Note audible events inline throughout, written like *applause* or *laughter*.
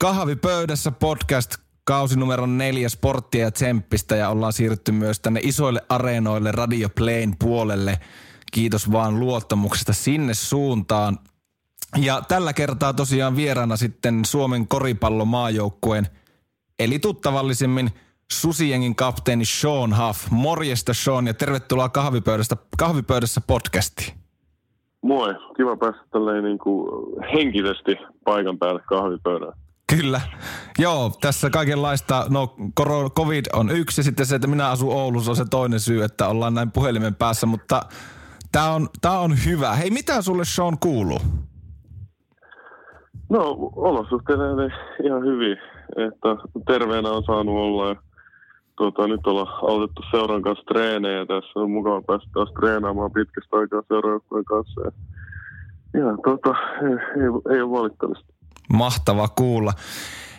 Kahvipöydässä podcast kausi numero neljä sporttia ja tsemppistä ja ollaan siirrytty myös tänne isoille areenoille Radio Playn puolelle. Kiitos vaan luottamuksesta sinne suuntaan. Ja tällä kertaa tosiaan vieraana sitten Suomen koripallomaajoukkueen, eli tuttavallisimmin Susiengin kapteeni Sean Huff. Morjesta Sean ja tervetuloa kahvipöydässä, kahvipöydässä podcastiin. Moi, kiva päästä tälleen niin kuin henkisesti paikan päälle kahvipöydään. Kyllä. Joo, tässä kaikenlaista, no COVID on yksi sitten se, että minä asun Oulussa on se toinen syy, että ollaan näin puhelimen päässä, mutta tämä on, tää on hyvä. Hei, mitä sulle Sean kuuluu? No, olosuhteille ihan hyvin, että terveenä on saanut olla ja tuota, nyt ollaan aloitettu seuran kanssa treenejä tässä on mukava päästä taas treenaamaan pitkästä aikaa seuraajan kanssa. Ja, ja tuota, ei, ei, ei ole valittamista. Mahtava kuulla.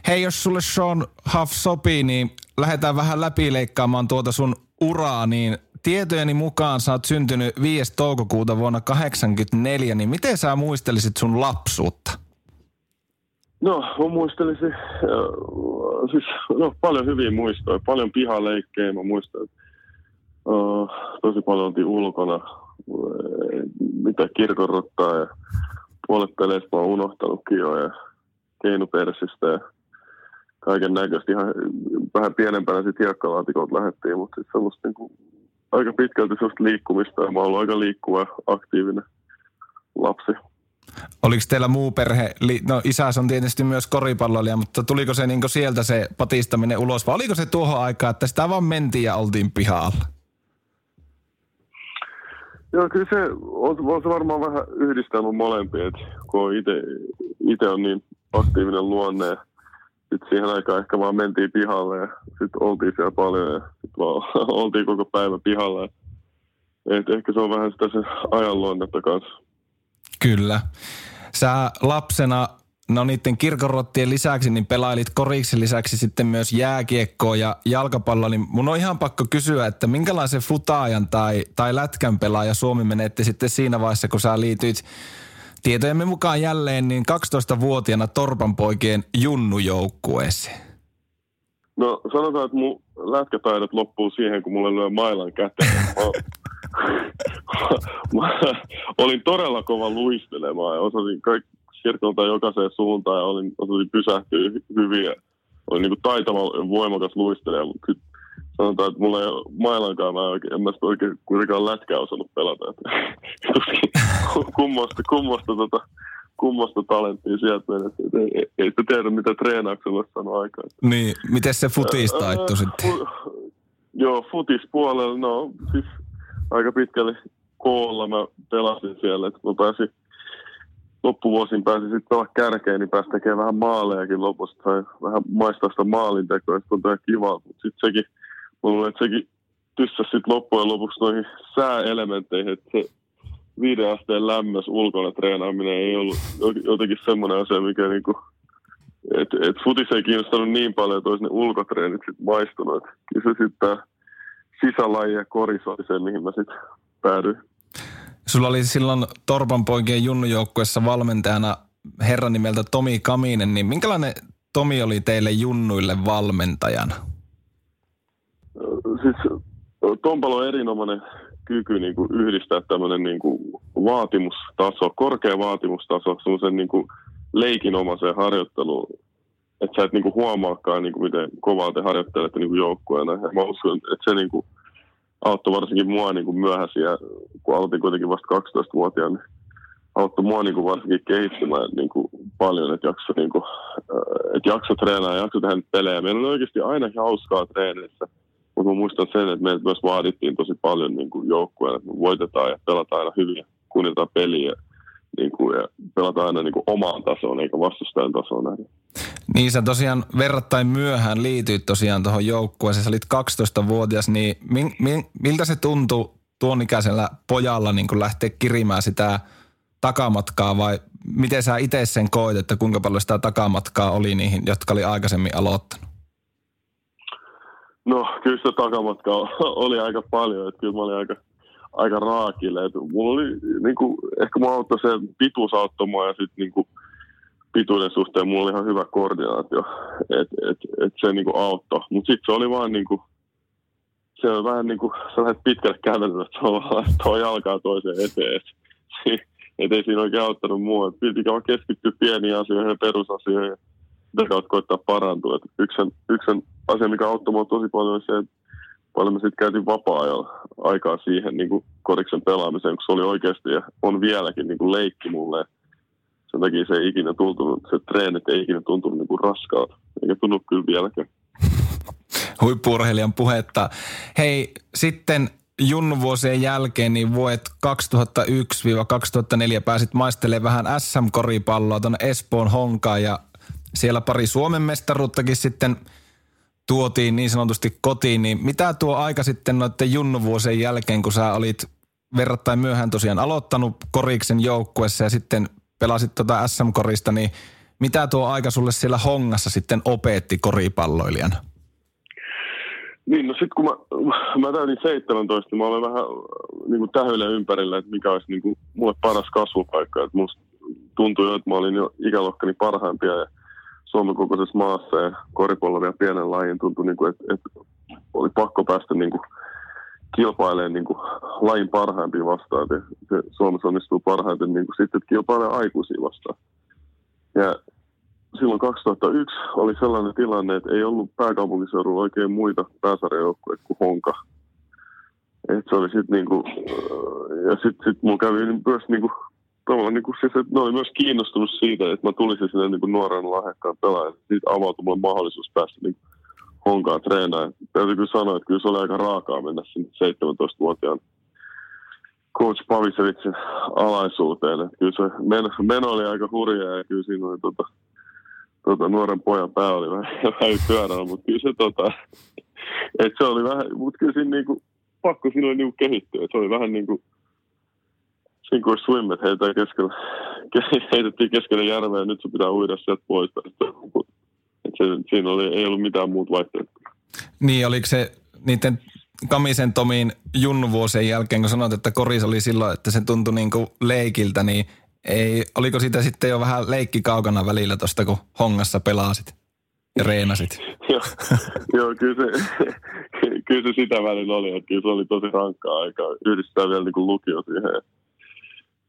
Hei, jos sulle Sean Huff sopii, niin lähdetään vähän läpileikkaamaan tuota sun uraa, niin tietojeni mukaan sä oot syntynyt 5. toukokuuta vuonna 1984, niin miten sä muistelisit sun lapsuutta? No, mä muistelisin, äh, siis no, paljon hyviä muistoja, paljon pihaleikkejä, mä muistan, äh, tosi paljon oltiin ulkona, äh, mitä kirkonrottaa ja puolet peleistä mä oon unohtanutkin jo ja keinupersistä ja kaiken näköistä. Ihan vähän pienempänä sitten hiekkalaatikot lähettiin, mutta sitten semmoista niin kuin, aika pitkälti semmoista liikkumista ja mä oon aika liikkuva, aktiivinen lapsi. Oliko teillä muu perhe, no isäs on tietysti myös koripalloilija, mutta tuliko se niin sieltä se patistaminen ulos vai oliko se tuohon aikaan, että sitä vaan mentiin ja oltiin pihalla? Joo, kyllä se on, on se varmaan vähän yhdistänyt molempia, että kun itse on niin aktiivinen luonne ja sitten siihen aikaan ehkä vaan mentiin pihalle ja sitten oltiin siellä paljon ja sitten vaan *laughs* oltiin koko päivä pihalla. Et ehkä se on vähän sitä se ajan luonnetta kanssa. Kyllä. Sä lapsena, no niiden kirkonrottien lisäksi, niin pelailit koriksen lisäksi sitten myös jääkiekkoa ja jalkapalloa, niin mun on ihan pakko kysyä, että minkälaisen futaajan tai, tai lätkän pelaaja Suomi menetti sitten siinä vaiheessa, kun sä liityit tietojemme mukaan jälleen niin 12-vuotiaana Torpan poikien junnujoukkueeseen. No sanotaan, että mun lätkätaidot loppuu siihen, kun mulle lyö mailan käteen. *laughs* mä, mä, olin todella kova luistelemaan ja osasin kaikki kirkolta jokaiseen suuntaan ja olin, osasin pysähtyä hyvin. Ja olin niin taitava, voimakas luistelija, mutta sanotaan, että mulla ei ole mailankaan, mä oikein, en mä sitä oikein kuitenkaan lätkää osannut pelata. *laughs* kummosta, kummosta, tota, kummosta talenttia sieltä mennessä. Ei, ei, ei sitä tiedä, mitä treenauksella sanoa aikaa. Niin, miten se futis taittu sitten? Joo, futispuolella, no siis aika pitkälle koolla mä pelasin siellä, että mä pääsin loppuvuosin pääsin sitten pelaa kärkeen, niin pääsi tekemään vähän maalejakin lopussa. Tai vähän maistaa sitä maalintekoa, että on tämä kiva. Mutta sitten sekin, mulla että sekin tyssäsi sitten loppujen lopuksi noihin sääelementteihin, että se viiden asteen lämmös ulkona treenaaminen ei ollut jotenkin semmoinen asia, mikä niinku, että et futis ei kiinnostanut niin paljon, että olisi ne ulkotreenit sitten maistunut. Kyllä se sitten sisälaji ja koris oli se, mihin mä sitten päädyin. Sulla oli silloin Torpan poikien junnujoukkuessa valmentajana herran nimeltä Tomi Kaminen, niin minkälainen Tomi oli teille junnuille valmentajana? Siis Tompalo on erinomainen kyky niin kuin yhdistää tämmöinen niin kuin vaatimustaso, korkea vaatimustaso, semmoisen niin kuin leikinomaiseen harjoitteluun, että sä et niin kuin huomaakaan, niin kuin miten kovaa te harjoittelette niin kuin joukkueena. Ja mä uskon, että se niin kuin auttoi varsinkin mua niin kuin myöhäisiä, kun aloitin kuitenkin vasta 12-vuotiaana, niin auttoi mua niin kuin varsinkin kehittymään niin kuin paljon, että jakso, niin kuin, että jakso treenaa ja jakso tehdä pelejä. Meillä oli oikeasti aina hauskaa treenissä, mutta mä muistan sen, että meiltä myös vaadittiin tosi paljon niin kuin joukkueena, että me voitetaan ja pelataan aina hyvin kunnioitetaan peliä niin kuin, ja pelataan aina niin kuin omaan tasoon eikä vastustajan tasoon nähden. Niin sä tosiaan verrattain myöhään liityit tosiaan tuohon joukkueeseen. Sä olit 12-vuotias, niin mi, mi, miltä se tuntui tuon ikäisellä pojalla niin lähteä kirimään sitä takamatkaa vai miten sä itse sen koit, että kuinka paljon sitä takamatkaa oli niihin, jotka oli aikaisemmin aloittanut? No kyllä sitä takamatkaa *laughs* oli aika paljon, että kyllä mä olin aika, aika raakille. Että mulla oli, niin kuin, ehkä mä auttoi se pituus auttoi ja sitten niin kuin, pituuden suhteen mulla oli ihan hyvä koordinaatio, että et, et se niinku auttoi. Mutta sitten se oli vaan niinku, se on vähän niin kuin sä lähdet pitkälle kävelyllä, että tuo jalkaa toiseen eteen. Et, *laughs* et ei siinä oikein auttanut mua. Piti vaan keskittyä pieniin asioihin ja perusasioihin sitä kautta koittaa parantua. Et yksi, yksi asia, mikä auttoi mua tosi paljon, on se, että paljon me sitten käytiin vapaa-ajalla aikaa siihen niin kuin koriksen pelaamiseen, kun se oli oikeasti ja on vieläkin niin kuin leikki mulle. Sen takia se ei ikinä tuntunut, se treenit ei ikinä tuntunut niin raskaalta, eikä tunnu kyllä vieläkään. *laughs* Huippuurheilijan puhetta. Hei, sitten junnuvuosien jälkeen, niin vuodet 2001-2004 pääsit maistelemaan vähän SM-koripalloa tuonne Espoon Honkaan ja siellä pari Suomen mestaruuttakin sitten – tuotiin niin sanotusti kotiin, niin mitä tuo aika sitten noiden junnuvuosien jälkeen, kun sä olit verrattain myöhään tosiaan aloittanut koriksen joukkuessa ja sitten pelasit tuota SM-korista, niin mitä tuo aika sulle siellä hongassa sitten opetti koripalloilijana? Niin, no sitten kun mä, mä täytin 17, niin mä olen vähän niin kuin ympärillä, että mikä olisi niin kuin, mulle paras kasvupaikka. Että musta tuntui jo, että mä olin jo ikäluokkani parhaimpia ja – Suomen kokoisessa maassa ja koripallo vielä pienen lajin tuntui, niin kuin, että, että oli pakko päästä niin kuin, kilpailemaan niin kuin, lajin parhaimpia vastaan. Ja se Suomessa onnistuu parhaiten niin kuin, sitten, että kilpailee aikuisia vastaan. Ja silloin 2001 oli sellainen tilanne, että ei ollut pääkaupunkiseudulla oikein muita pääsarjajoukkueita kuin Honka. Et se oli sitten niinku, ja sitten sit mulla kävi myös niinku tavallaan niin kuin siis, että ne oli myös kiinnostunut siitä, että mä tulisin sinne niin kuin nuoren lahjakkaan pelaajan. Siitä avautui mulle mahdollisuus päästä niin honkaan treenaan. Täytyy kyllä sanoa, että kyllä se oli aika raakaa mennä sinne 17-vuotiaan coach Pavisevitsin alaisuuteen. Että kyllä se meno, meno oli aika hurjaa ja kyllä siinä oli tota, tota, nuoren pojan pää oli vähän, *laughs* vähän pyörällä, mutta kyllä se tota, että se oli vähän, mutta kyllä siinä niinku, pakko siinä oli niinku kehittyä. Se oli vähän niin kuin kuin swim, että heitä keskellä, heitettiin keskellä järveä ja nyt se pitää uida sieltä pois. Että se, siinä oli, ei ollut mitään muuta vaihtoehtoa. Niin, oliko se niiden Kamisen Tomin junnuvuosien jälkeen, kun sanoit, että koris oli silloin, että se tuntui niin kuin leikiltä, niin ei, oliko sitä sitten jo vähän leikki kaukana välillä tuosta, kun hongassa pelasit ja reenasit? *laughs* joo, joo kyllä, se, *laughs* kyllä se sitä välillä oli, että kyllä se oli tosi rankkaa aikaa. Yhdistää vielä niin kuin lukio siihen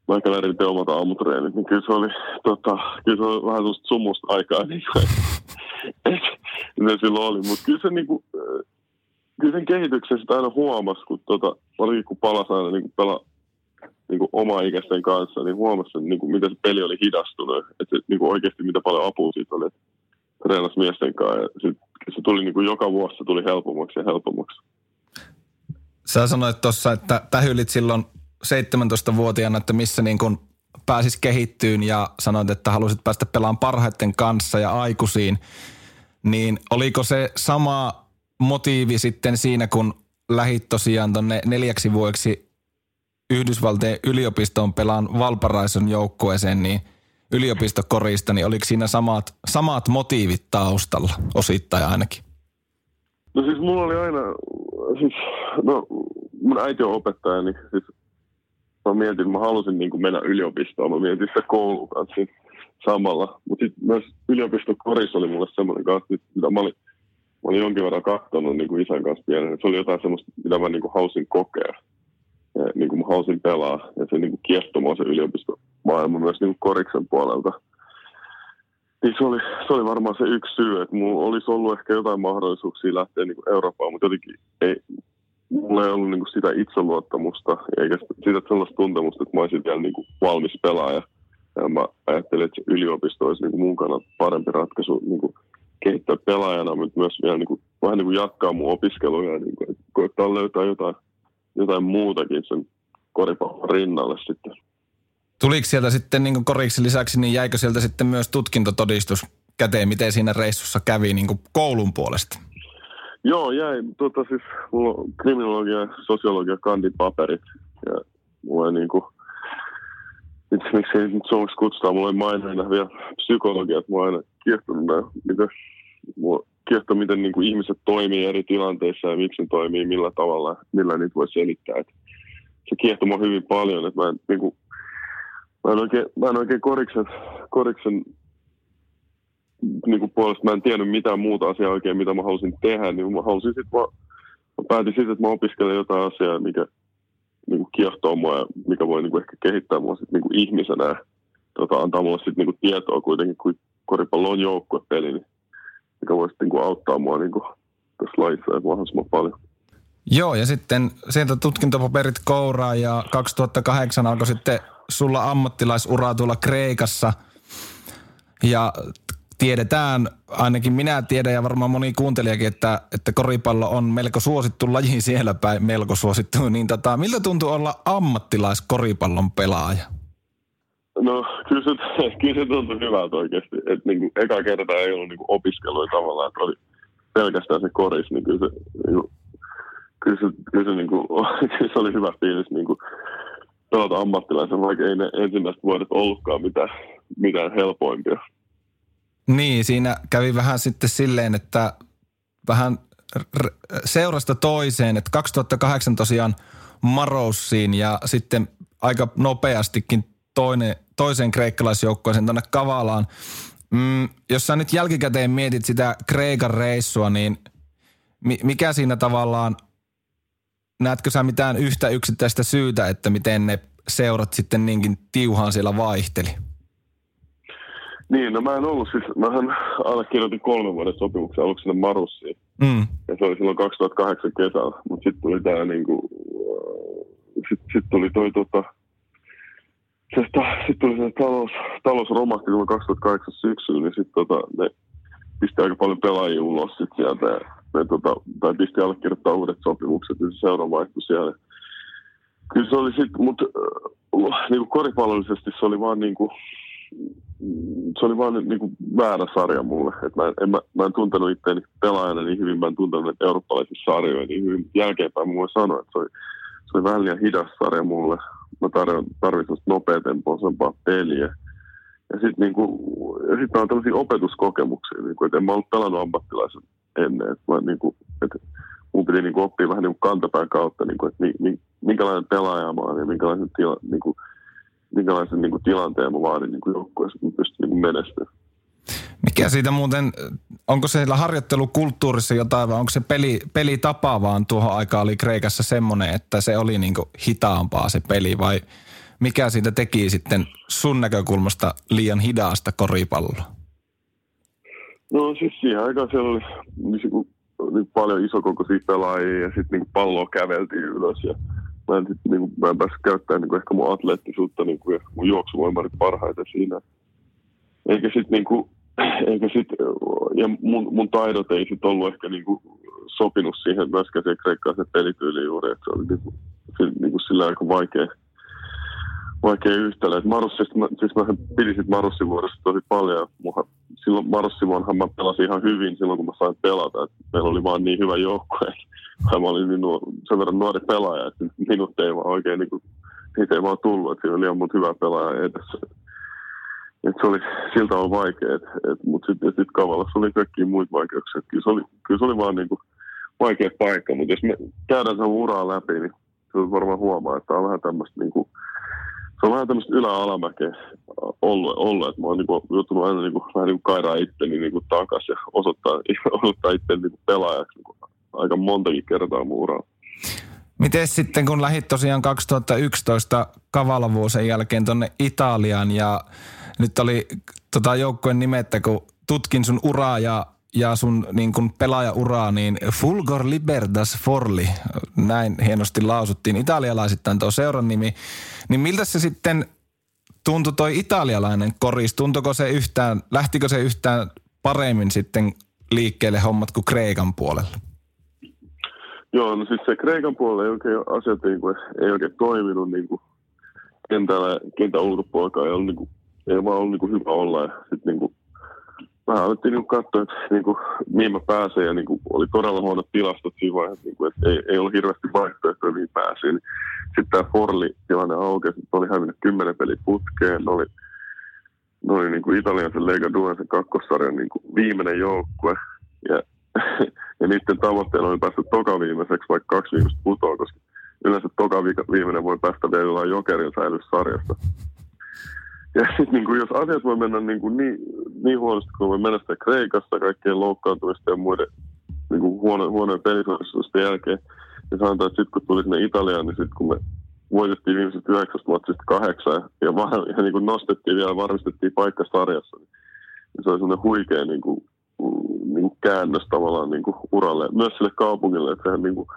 vaikka lähdin omat aamutreenit, niin kyllä se oli, tota, kyllä se oli vähän sellaista sumusta aikaa, niin kuin, että silloin oli. Mutta kyllä se niin kuin, kyllä sen kehityksen sitä aina huomasi, kun, tota, varsinkin kun palasi aina niin kuin pela, niin kuin oma ikäisten kanssa, niin huomasi, niin kuin, miten se peli oli hidastunut. Että niin kuin oikeasti mitä paljon apua siitä oli, että treenasi miesten kanssa. Ja sit, se tuli niin kuin joka vuosi se tuli helpommaksi ja helpommaksi. Sä sanoit tuossa, että tähylit silloin 17-vuotiaana, että missä niin kuin pääsis kehittyyn ja sanoit, että halusit päästä pelaamaan parhaiten kanssa ja aikuisiin, niin oliko se sama motiivi sitten siinä, kun lähit tosiaan tonne neljäksi vuodeksi Yhdysvaltojen yliopistoon pelaan Valparaison joukkueeseen, niin yliopistokorista, niin oliko siinä samat, samat motiivit taustalla, osittain ainakin? No siis mulla oli aina, siis, no mun äiti on opettaja, niin siis mä mietin, mä halusin niin mennä yliopistoon. Mä mietin sitä koulun kanssa samalla. Mutta sitten myös yliopiston korissa oli mulle semmoinen kanssa, mitä mä olin, mä olin jonkin verran katsonut niin isän kanssa pienen. Se oli jotain semmoista, mitä mä niin kuin halusin kokea. Ja, niin kuin mä halusin pelaa. Ja se niin kuin kiehtoi se yliopistomaailma myös niin koriksen puolelta. Niin se oli, se oli varmaan se yksi syy, että mulla olisi ollut ehkä jotain mahdollisuuksia lähteä niin Eurooppaan, mutta jotenkin ei, mulla ei ollut niin kuin sitä itseluottamusta eikä sitä sellaista tuntemusta, että mä olisin vielä niin kuin valmis pelaaja. Ja mä ajattelin, että yliopisto olisi niin kuin mun kannalta parempi ratkaisu niin kuin kehittää pelaajana, mutta myös vielä niin kuin, vähän niin kuin jatkaa mun opiskeluja, niin kuin, koittaa löytää jotain, jotain muutakin sen koripallon rinnalle sitten. Tuliko sieltä sitten niin koriksi lisäksi, niin jäikö sieltä sitten myös tutkintotodistus käteen, miten siinä reissussa kävi niin koulun puolesta? Joo, jäi. Tota, siis, mulla on kriminologia ja sosiologia kandipaperit. Ja mulla ei niinku, miksi ei nyt suomeksi kutsutaan, mulla ei maineina vielä psykologia, että mulla aina kiehtonut nämä, miten, mulla kiehtoo, miten niin kuin ihmiset toimii eri tilanteissa ja miksi ne toimii, millä tavalla, millä niitä voi selittää. Et se kiehtoo mua hyvin paljon, että mä en, niin kuin, mä en oikein, mä en oikein koriksen, koriksen niin kuin puolesta mä en tiennyt mitään muuta asiaa oikein, mitä mä halusin tehdä, niin mä halusin sitten vaan, mä päätin sitten, että mä opiskelen jotain asiaa, mikä niin kuin kiehtoo mua ja mikä voi niin kuin ehkä kehittää mua sitten niin kuin ihmisenä ja tota, antaa mulle sitten niin kuin tietoa kuitenkin, kun koripallo on joukkuepeli, niin mikä voisi niin kuin auttaa mua niin kuin tässä lajissa mahdollisimman paljon. Joo, ja sitten sieltä tutkintopaperit kouraa ja 2008 alkoi sitten sulla ammattilaisura tuolla Kreikassa. Ja tiedetään, ainakin minä tiedän ja varmaan moni kuuntelijakin, että, että koripallo on melko suosittu laji siellä päin, melko suosittu. Niin tota, miltä tuntuu olla ammattilaiskoripallon pelaaja? No kyllä se, *laughs* kyllä se tuntui hyvältä oikeasti. Että niin kuin, eka kerta ei ollut niin kuin opiskelua tavallaan, että oli pelkästään se koris, niin kyllä se, niin kuin, kyllä se, kyllä se, niin kuin, *laughs* kyllä se oli hyvä fiilis niin kuin, pelata ammattilaisen, vaikka ei ne ensimmäiset vuodet ollutkaan mitään, mitään helpoimpia. Niin, siinä kävi vähän sitten silleen, että vähän seurasta toiseen, että 2008 tosiaan Maroussiin ja sitten aika nopeastikin toinen, toiseen kreikkalaisjoukkoeseen tuonne Kavalaan. Mm, jos sä nyt jälkikäteen mietit sitä Kreikan reissua, niin mikä siinä tavallaan, näetkö sä mitään yhtä yksittäistä syytä, että miten ne seurat sitten niinkin tiuhaan siellä vaihteli? Niin, no mä en ollut siis, mähän allekirjoitin kolmen vuoden sopimuksen aluksi sinne Marussiin. Mm. Ja se oli silloin 2008 kesällä, mutta sitten tuli tää niinku, sitten sit tuli toi tota, sitten tuli se talous, talous romahti silloin 2008 syksyllä, niin sitten tota, ne pisti aika paljon pelaajia ulos sit sieltä. Ja ne, tota, tai pisti allekirjoittaa uudet sopimukset, niin se seura vaihtui siellä. Kyllä se oli sitten, mutta äh, niin koripallollisesti se oli vaan niin kuin, se oli vaan niin kuin väärä sarja mulle. Et mä, en, mä, mä en tuntenut itseäni pelaajana niin hyvin, mä en tuntenut näitä eurooppalaisia sarjoja niin hyvin. Jälkeenpäin voin sanoa, että se oli, se oli vähän liian hidas sarja mulle mä tarvitsen nopeatempoisempaa peliä. Ja sitten niinku, ja sit on tällaisia opetuskokemuksia, niinku, että en mä ollut pelannut ammattilaisen ennen. Että mä, niinku, että mun piti niinku oppia vähän niinku kantapään kautta, niinku, että mi, mi, minkälainen pelaaja mä oon ja minkälaisen, tila, niinku, minkälaisen niinku, tilanteen mä vaadin niinku, joukkueessa, että mä pystyn niinku, menestyä. Mikä siitä muuten, onko siellä harjoittelukulttuurissa jotain vai onko se peli, pelitapa vaan tuohon aikaan oli Kreikassa semmoinen, että se oli niinku hitaampaa se peli vai mikä siitä teki sitten sun näkökulmasta liian hidasta koripalloa? No siis siihen aikaan siellä oli niin, niin paljon isokokoisia pelaajia ja sitten niin palloa käveltiin ylös ja mä en, sit, niin, mä en päässyt käyttämään niin ehkä mun atleettisuutta niin ja mun juoksuvoimarit parhaiten siinä. Eikä sitten niin kuin, *clears throat* eikä sit, ja mun, mun taidot ei sit ollut ehkä niinku sopinut siihen myöskään siihen kreikkalaisen pelityyliin juuri, että se oli niinku, niinku sillä aika vaikea, vaikea yhtälö. Et Marussista, mä, siis mä pidin sit Marussin vuodesta tosi paljon. Muha, silloin Marussin vuonna mä pelasin ihan hyvin silloin, kun mä sain pelata. Et meillä oli vaan niin hyvä joukkue, mä olin niin nuor, sen verran nuori pelaaja, että minut ei vaan oikein, niinku, niitä ei vaan tullut. Että siinä oli ihan mut hyvä pelaaja edessä et se oli, siltä on vaikea, et, et, mutta sitten sit Kavalassa oli kaikki muita vaikeuksia. Et kyllä, se oli, kyllä se oli vaan niinku vaikea paikka, mutta jos me käydään sen uraa läpi, niin on varmaan huomaa, että on vähän tämmöistä niinku, se on vähän tämmöistä ylä-alamäkeä ollut, ollut, että mä oon niinku, joutunut aina niinku, vähän niinku kairaa itteni niinku takas ja osoittaa, *laughs* osoittaa itteni niinku pelaajaksi niinku, aika montakin kertaa mun uralla. Miten sitten, kun lähit tosiaan 2011 Kavalavuosen jälkeen tuonne Italiaan ja nyt oli tota joukkueen nimettä, kun tutkin sun uraa ja, ja sun niin kun pelaajauraa, niin Fulgor Libertas Forli, näin hienosti lausuttiin italialaisittain tuo seuran nimi. Niin miltä se sitten tuntui toi italialainen koris? Tuntuko se yhtään, lähtikö se yhtään paremmin sitten liikkeelle hommat kuin Kreikan puolella? Joo, no siis se Kreikan puolella ei oikein asiat niin kuin, ei oikein toiminut niin kuin kentällä, kentän ulkopuolella ei ollut niin kuin ei vaan ollut niin kuin hyvä olla. Ja sitten niin kuin, vähän alettiin niin katsoa, että niin kuin, mihin mä pääsen. Ja niin kuin, oli todella huonot tilastot siinä vaiheessa, niin kuin, että ei, ei ollut hirveästi vaihtoehtoja, mihin pääsin. Sitten tämä Forli-tilanne aukesi, että oli hävinnyt kymmenen peli putkeen. Ne oli, ne oli niin kuin Italian sen Lega Duensen kakkosarjan niin kuin viimeinen joukkue. Ja, *laughs* ja niiden tavoitteena oli päästä toka viimeiseksi, vaikka kaksi viimeistä putoa, koska yleensä toka viimeinen voi päästä vielä jokerin säilys sarjasta. Ja sitten niin kuin, jos asiat voi mennä niin, kuin niin, niin huonosti kuin voi mennä sitä Kreikassa kaikkien loukkaantumista ja muiden niin kuin huono, huonojen pelisuoritusten jälkeen, niin sanotaan, että sitten kun tuli sinne Italiaan, niin sitten kun me voitettiin viimeiset yhdeksästä matsista kahdeksan ja, ja, ja niin kuin nostettiin vielä varmistettiin paikka sarjassa, niin, niin se oli semmoinen huikea niin kuin, niin kuin käännös tavallaan niin kuin uralle, myös sille kaupungille, että sehän niin kuin,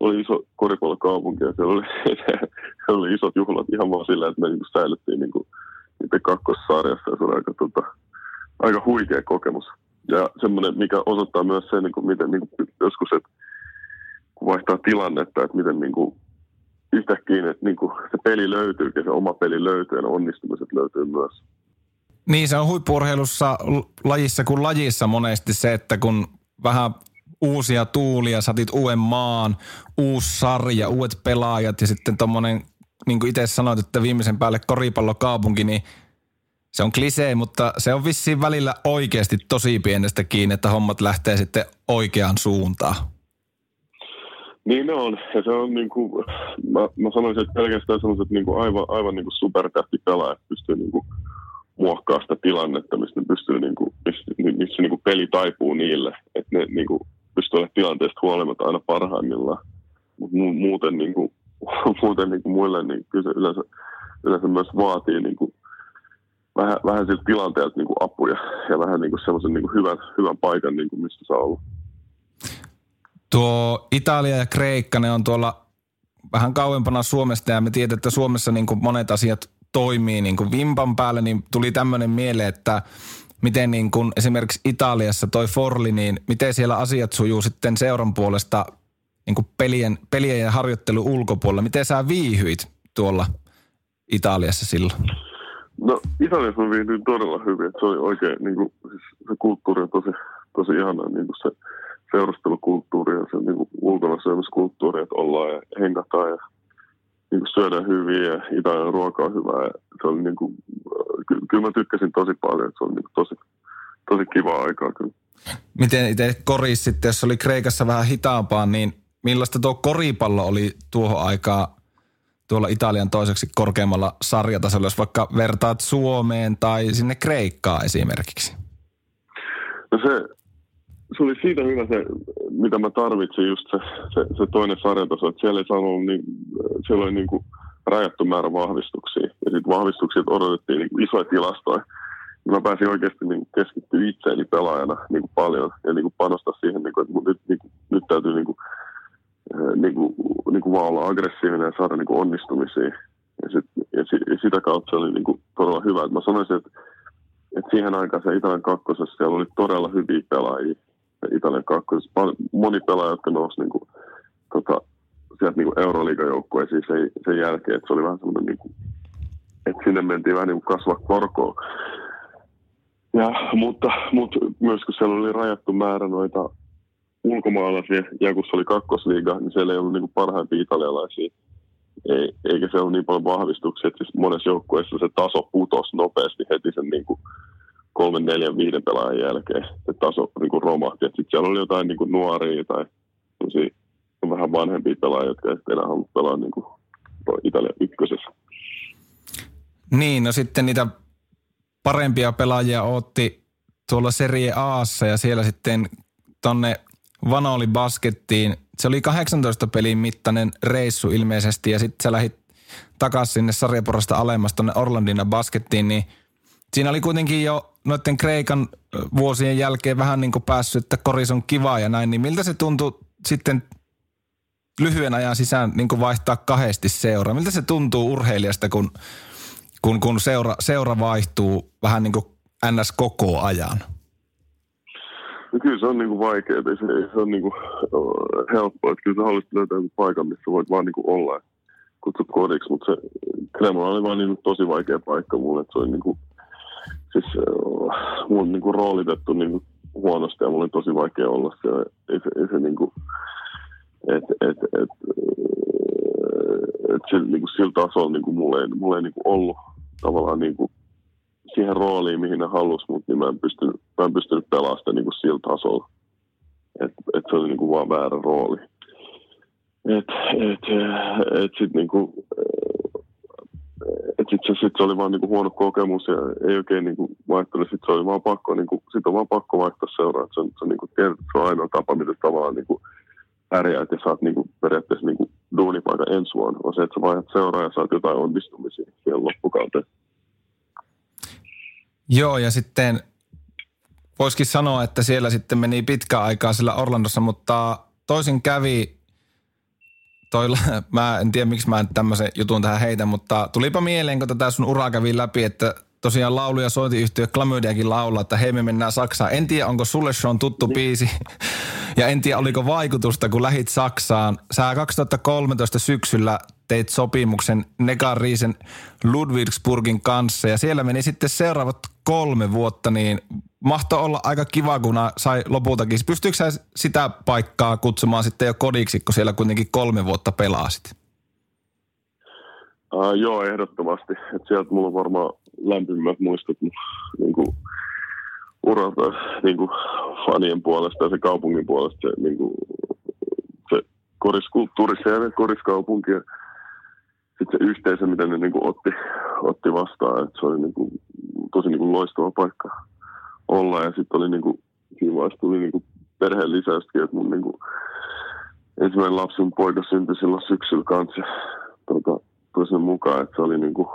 oli iso koripallokaupunki ja siellä oli, *laughs* siellä oli isot juhlat ihan vaan silleen, että me niin kuin säilyttiin niin kuin, niiden kakkossarjassa ja se oli aika, tota, aika huikea kokemus. Ja semmoinen, mikä osoittaa myös sen, niin kuin, miten niin kuin, joskus, että kun vaihtaa tilannetta, että miten niin kuin, yhtäkkiä että niin kuin, se peli löytyy ja se oma peli löytyy ja ne onnistumiset löytyy myös. Niin, se on huippurheilussa lajissa kuin lajissa monesti se, että kun vähän uusia tuulia, saatit uuden maan, uusi sarja, uudet pelaajat ja sitten tuommoinen, niin kuin itse sanoit, että viimeisen päälle koripallokaupunki, niin se on klisee, mutta se on vissiin välillä oikeasti tosi pienestä kiinni, että hommat lähtee sitten oikeaan suuntaan. Niin on, ja se on niin kuin, mä, mä sanoisin, että pelkästään sellaiset niin kuin aivan, aivan niin kuin supertähtipelaajat pystyy niin kuin sitä tilannetta, mistä ne pystyy, niin kuin, missä, missä niin kuin peli taipuu niille, että ne niin kuin, pystyy olemaan tilanteesta huolimatta aina parhaimmillaan. Mutta mu- muuten, niin kuin, *laughs* muuten niin kuin muille, niin kyllä se yleensä, yleensä myös vaatii niin kuin, vähän, vähän siltä tilanteelta niin kuin apuja ja vähän niin kuin sellaisen niin kuin hyvän, hyvän paikan, niin kuin mistä saa olla. Tuo Italia ja Kreikka, ne on tuolla vähän kauempana Suomesta ja me tiedämme, että Suomessa niin kuin monet asiat toimii niin kuin vimpan päällä, niin tuli tämmöinen mieleen, että miten niin kuin esimerkiksi Italiassa toi Forli, niin miten siellä asiat sujuu sitten seuran puolesta niin kuin pelien, pelien ja harjoittelun ulkopuolella. Miten sä viihyit tuolla Italiassa silloin? No Italiassa mä viihdyin todella hyvin. Se oli oikein, niin kuin, siis se kulttuuri on tosi, tosi ihana, niin kuin se seurustelukulttuuri ja se niin kuin ulkona syömiskulttuuri, että ollaan ja hengataan ja niin kuin syödään hyvin ja Italian ruoka on hyvää. Ja se oli niin kuin, ky- kyllä mä tykkäsin tosi paljon, että se oli niin kuin tosi, tosi kiva aikaa kyllä. Miten itse koris sitten, jos oli Kreikassa vähän hitaampaa, niin millaista tuo koripallo oli tuohon aikaa tuolla Italian toiseksi korkeammalla sarjatasolla, jos vaikka vertaat Suomeen tai sinne Kreikkaan esimerkiksi? No se, se oli siitä hyvä se, mitä mä tarvitsin, just se, se, se toinen sarjataso, että siellä ei saanut, niin, siellä oli niin kuin rajattu määrä vahvistuksia. Ja sitten vahvistuksia odotettiin niin isoja tilastoja. Ja mä pääsin oikeasti niin keskittyä itseäni pelaajana niin kuin paljon ja niin kuin panostaa siihen, niin kuin, että nyt, niin kuin, nyt täytyy niin kuin, niin kuin, niin kuin vaan olla aggressiivinen ja saada niin kuin onnistumisia. Ja, sit, ja, sit, ja sitä kautta se oli niin kuin todella hyvä. Et mä sanoisin, että, että siihen aikaan se Italian kakkosessa siellä oli todella hyviä pelaajia. Italian kakkosessa moni pelaaja, jotka nousi niin kuin, tota, sieltä niin Euroliigajoukkueisiin sen, sen jälkeen, että se oli vähän semmoinen, niin että sinne mentiin vähän niin kuin kasvaa korkoon. Ja, mutta, mutta myös kun siellä oli rajattu määrä noita ulkomaalaisia, ja kun se oli kakkosliiga, niin siellä ei ollut niin parhaimpia italialaisia. Ei, eikä se ollut niin paljon vahvistuksia, että siis monessa joukkueessa se taso putosi nopeasti heti sen niin kuin kolmen, neljän, viiden pelaajan jälkeen. Se taso niin kuin romahti. Sitten siellä oli jotain niin kuin nuoria tai vähän vanhempia pelaajia, jotka ei enää halua pelaa niin kuin Italian ykkösessä. Niin, no sitten niitä parempia pelaajia otti tuolla Serie Aassa ja siellä sitten tonne Vanoli Baskettiin. Se oli 18 pelin mittainen reissu ilmeisesti ja sitten sä lähit takaisin sinne sarjaporasta alemmas tuonne Orlandina Baskettiin, niin siinä oli kuitenkin jo noiden Kreikan vuosien jälkeen vähän niin kuin päässyt, että koris on kiva ja näin, niin miltä se tuntui sitten lyhyen ajan sisään niin kuin vaihtaa kahdesti seuraa? Miltä se tuntuu urheilijasta, kun, kun, kun seura, seura vaihtuu vähän niin kuin ns. koko ajan? No kyllä se on niin kuin vaikeaa, se, se on niin kuin helppoa. Että kyllä sä haluaisit löytää paikan, missä voit vaan niin kuin olla kutsut kodiksi, mutta se Kremla oli vaan niin tosi vaikea paikka mulle, että se oli niin kuin, siis mulla niin kuin roolitettu niin kuin huonosti ja mulla oli tosi vaikea olla siellä. Ei se, ei se niin kuin, että et, et, et se, niin kuin sillä tasolla niin kuin mulla ei, mulla ei niin kuin ollut tavallaan niin kuin siihen rooliin, mihin ne halusi, mutta niin mä en pystynyt, mä en pystynyt pelaamaan niin kuin sillä tasolla. Että et se oli niin kuin vaan väärä rooli. Et, et, et sit niin kuin, et sitten se, sit se, oli vaan niinku huono kokemus ja ei oikein niinku vaihtanut. Sitten se oli vaan pakko, niinku, sit on vaan pakko vaihtaa seuraa. Se on, se on, niinku, tiedät, se on ainoa tapa, miten tavallaan niinku, pärjäät ja saat niinku, periaatteessa niinku, duunipaikan ensi vuonna. On se, että sä vaihdat seuraa ja saat jotain onnistumisia siellä loppukauteen. Joo, ja sitten voisikin sanoa, että siellä sitten meni pitkä aikaa sillä Orlandossa, mutta toisin kävi toi, *laughs* mä en tiedä miksi mä en tämmöisen jutun tähän heitä, mutta tulipa mieleen, kun tätä sun uraa kävi läpi, että tosiaan laulu- ja sointiyhtiö Klamydiakin laulaa, että hei me mennään Saksaan. En tiedä, onko sulle se on tuttu niin. biisi *laughs* ja en tiedä, oliko vaikutusta, kun lähit Saksaan. Sä 2013 syksyllä teit sopimuksen Negan Riisen Ludwigsburgin kanssa ja siellä meni sitten seuraavat kolme vuotta, niin mahtoi olla aika kiva, kun sai lopultakin. Pystyykö sä sitä paikkaa kutsumaan sitten jo kodiksi, kun siellä kuitenkin kolme vuotta pelasit? Uh, joo, ehdottomasti. Et sieltä mulla on varmaan lämpimät muistot niin kuin, uralta niin kuin, fanien puolesta ja se kaupungin puolesta. Se, niin kuin, se koriskulttuuri siellä, koriskaupunki ja sitten se yhteisö, mitä ne niin kuin, otti, otti vastaan. Et se oli niin kuin, tosi niin kuin, loistava paikka olla. Ja sitten oli niin kuin, siinä vaiheessa tuli niin kuin, perheen lisäystäkin, että mun niin kuin, ensimmäinen mun poika syntyi silloin syksyllä kanssa. Tota, tuli sen mukaan, että se oli niin kuin,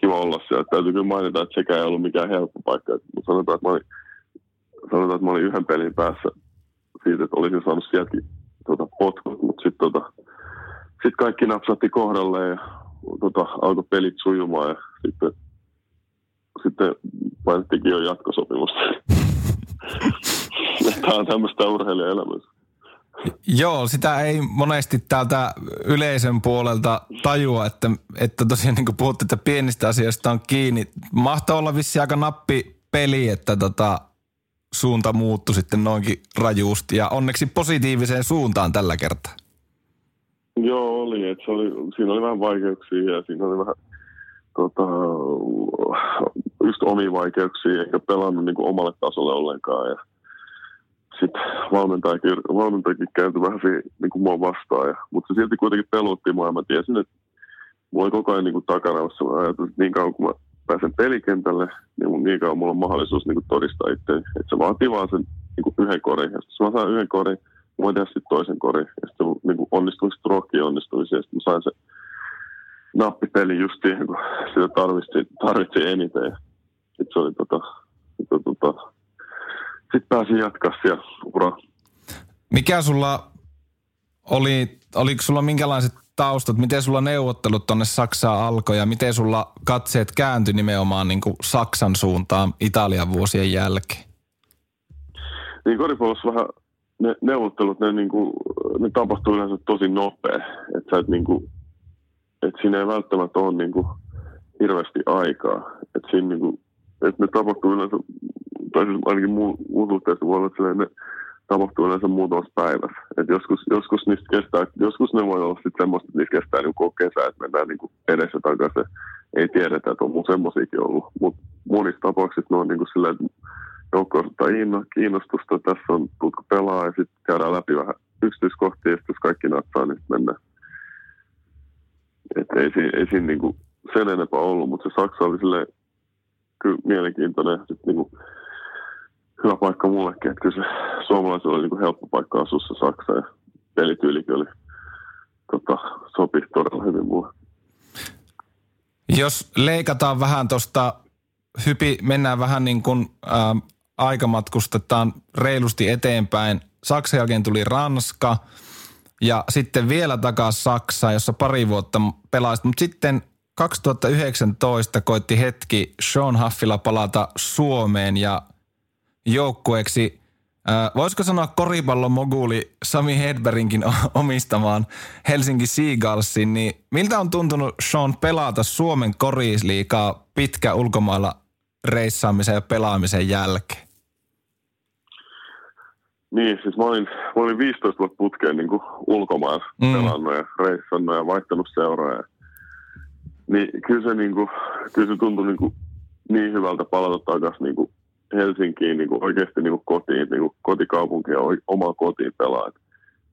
kiva olla siellä. Täytyy kyllä mainita, että sekään ei ollut mikään helppo paikka. Mutta sanotaan, että mä olin, sanotaan, että mä olin yhden pelin päässä siitä, että olisin saanut sieltäkin tota, potkut, mutta sitten tota, sit kaikki napsatti kohdalle ja tota, alkoi pelit sujumaan ja sitten, sitten painettikin jo jatkosopimusta. *laughs* Tämä on tämmöistä urheilijaelämää. Joo, sitä ei monesti täältä yleisön puolelta tajua, että, että tosiaan niin kuin puhutte, että pienistä asioista on kiinni. Mahtoi olla vissi aika nappi peli, että tota, suunta muuttui sitten noinkin rajuusti ja onneksi positiiviseen suuntaan tällä kertaa. Joo, oli. Että se oli siinä oli vähän vaikeuksia ja siinä oli vähän tota, just omia vaikeuksia, eikä pelannut niin kuin omalle tasolle ollenkaan. Ja sitten valmentajakin, valmentajakin kääntyi vähän siihen, niin kuin mua vastaan. Ja, mutta se silti kuitenkin pelotti mua. Mä tiesin, että mulla oli koko ajan niin kuin takaraussa ajatus, että niin kauan kun mä pääsen pelikentälle, niin niin kauan mulla on mahdollisuus niin kuin todistaa itse. Että se vaatii vaan sen niin kuin yhden korin. Ja sitten mä saan yhden korin, voin tehdä sitten toisen korin. Ja sitten niin kuin onnistumisi trokki onnistumisi. Ja sitten sain se nappipeli just siihen, kun sitä tarvitsi, tarvitsi eniten. Ja sitten se oli tota, tota, tota sitten pääsin jatkaa siellä uraa. Mikä sulla oli, oliko sulla minkälaiset taustat, miten sulla neuvottelut tuonne Saksaan alkoi ja miten sulla katseet kääntyi nimenomaan niin kuin Saksan suuntaan Italian vuosien jälkeen? Niin koripallossa vähän ne neuvottelut, ne, niin kuin, ne tapahtuu yleensä tosi nopea. Että et niin kuin, että siinä ei välttämättä ole niin kuin, hirveästi aikaa. Että siinä niin kuin, että ne tapahtuu yleensä tai siis ainakin muun, suhteessa voi olla, että ne tapahtuu yleensä muutamassa päivässä. Et joskus, joskus, niistä kestää, joskus ne voi olla sitten semmoista, että niistä kestää niin koko kesä, että mennään niin edessä takaisin. Ei tiedetä, että on mun semmoisiakin ollut. Mutta monissa tapauksissa ne on niin kuin silleen, että joukko ottaa kiinnostusta, tässä on tutku pelaa ja sitten käydään läpi vähän yksityiskohtia sitten jos kaikki natsaa, niin sitten mennään. Että ei, ei, siinä niin kuin sen enempää ollut, mutta se Saksa oli silleen kyllä mielenkiintoinen. Sitten niin kuin, hyvä paikka mullekin, että kyllä se suomalaisilla oli niin kuin helppo paikka asua se Saksa ja pelityylikin oli tota, sopi todella hyvin mulle. Jos leikataan vähän tuosta, hypi, mennään vähän niin kuin ää, aikamatkustetaan reilusti eteenpäin. Saksan jälkeen tuli Ranska ja sitten vielä takaisin Saksa, jossa pari vuotta pelasit, mutta sitten 2019 koitti hetki Sean Huffilla palata Suomeen ja joukkueeksi, voisiko sanoa koripallon moguli Sami Hedbergin omistamaan Helsinki Seagullsin, niin miltä on tuntunut Sean pelata Suomen korisliikaa pitkä ulkomailla reissaamisen ja pelaamisen jälkeen? Niin, siis mä olin, mä olin 15 vuotta putkeen niin kuin ulkomailla mm. pelannut ja reissannut ja vaihtanut seuraa. Niin kyllä se, niin kuin, kyllä se tuntui niin, kuin, niin hyvältä palata takaisin niin kuin Helsinkiin niin kuin oikeasti niin kuin kotiin, niin kuin kotikaupunki ja oma kotiin pelaa.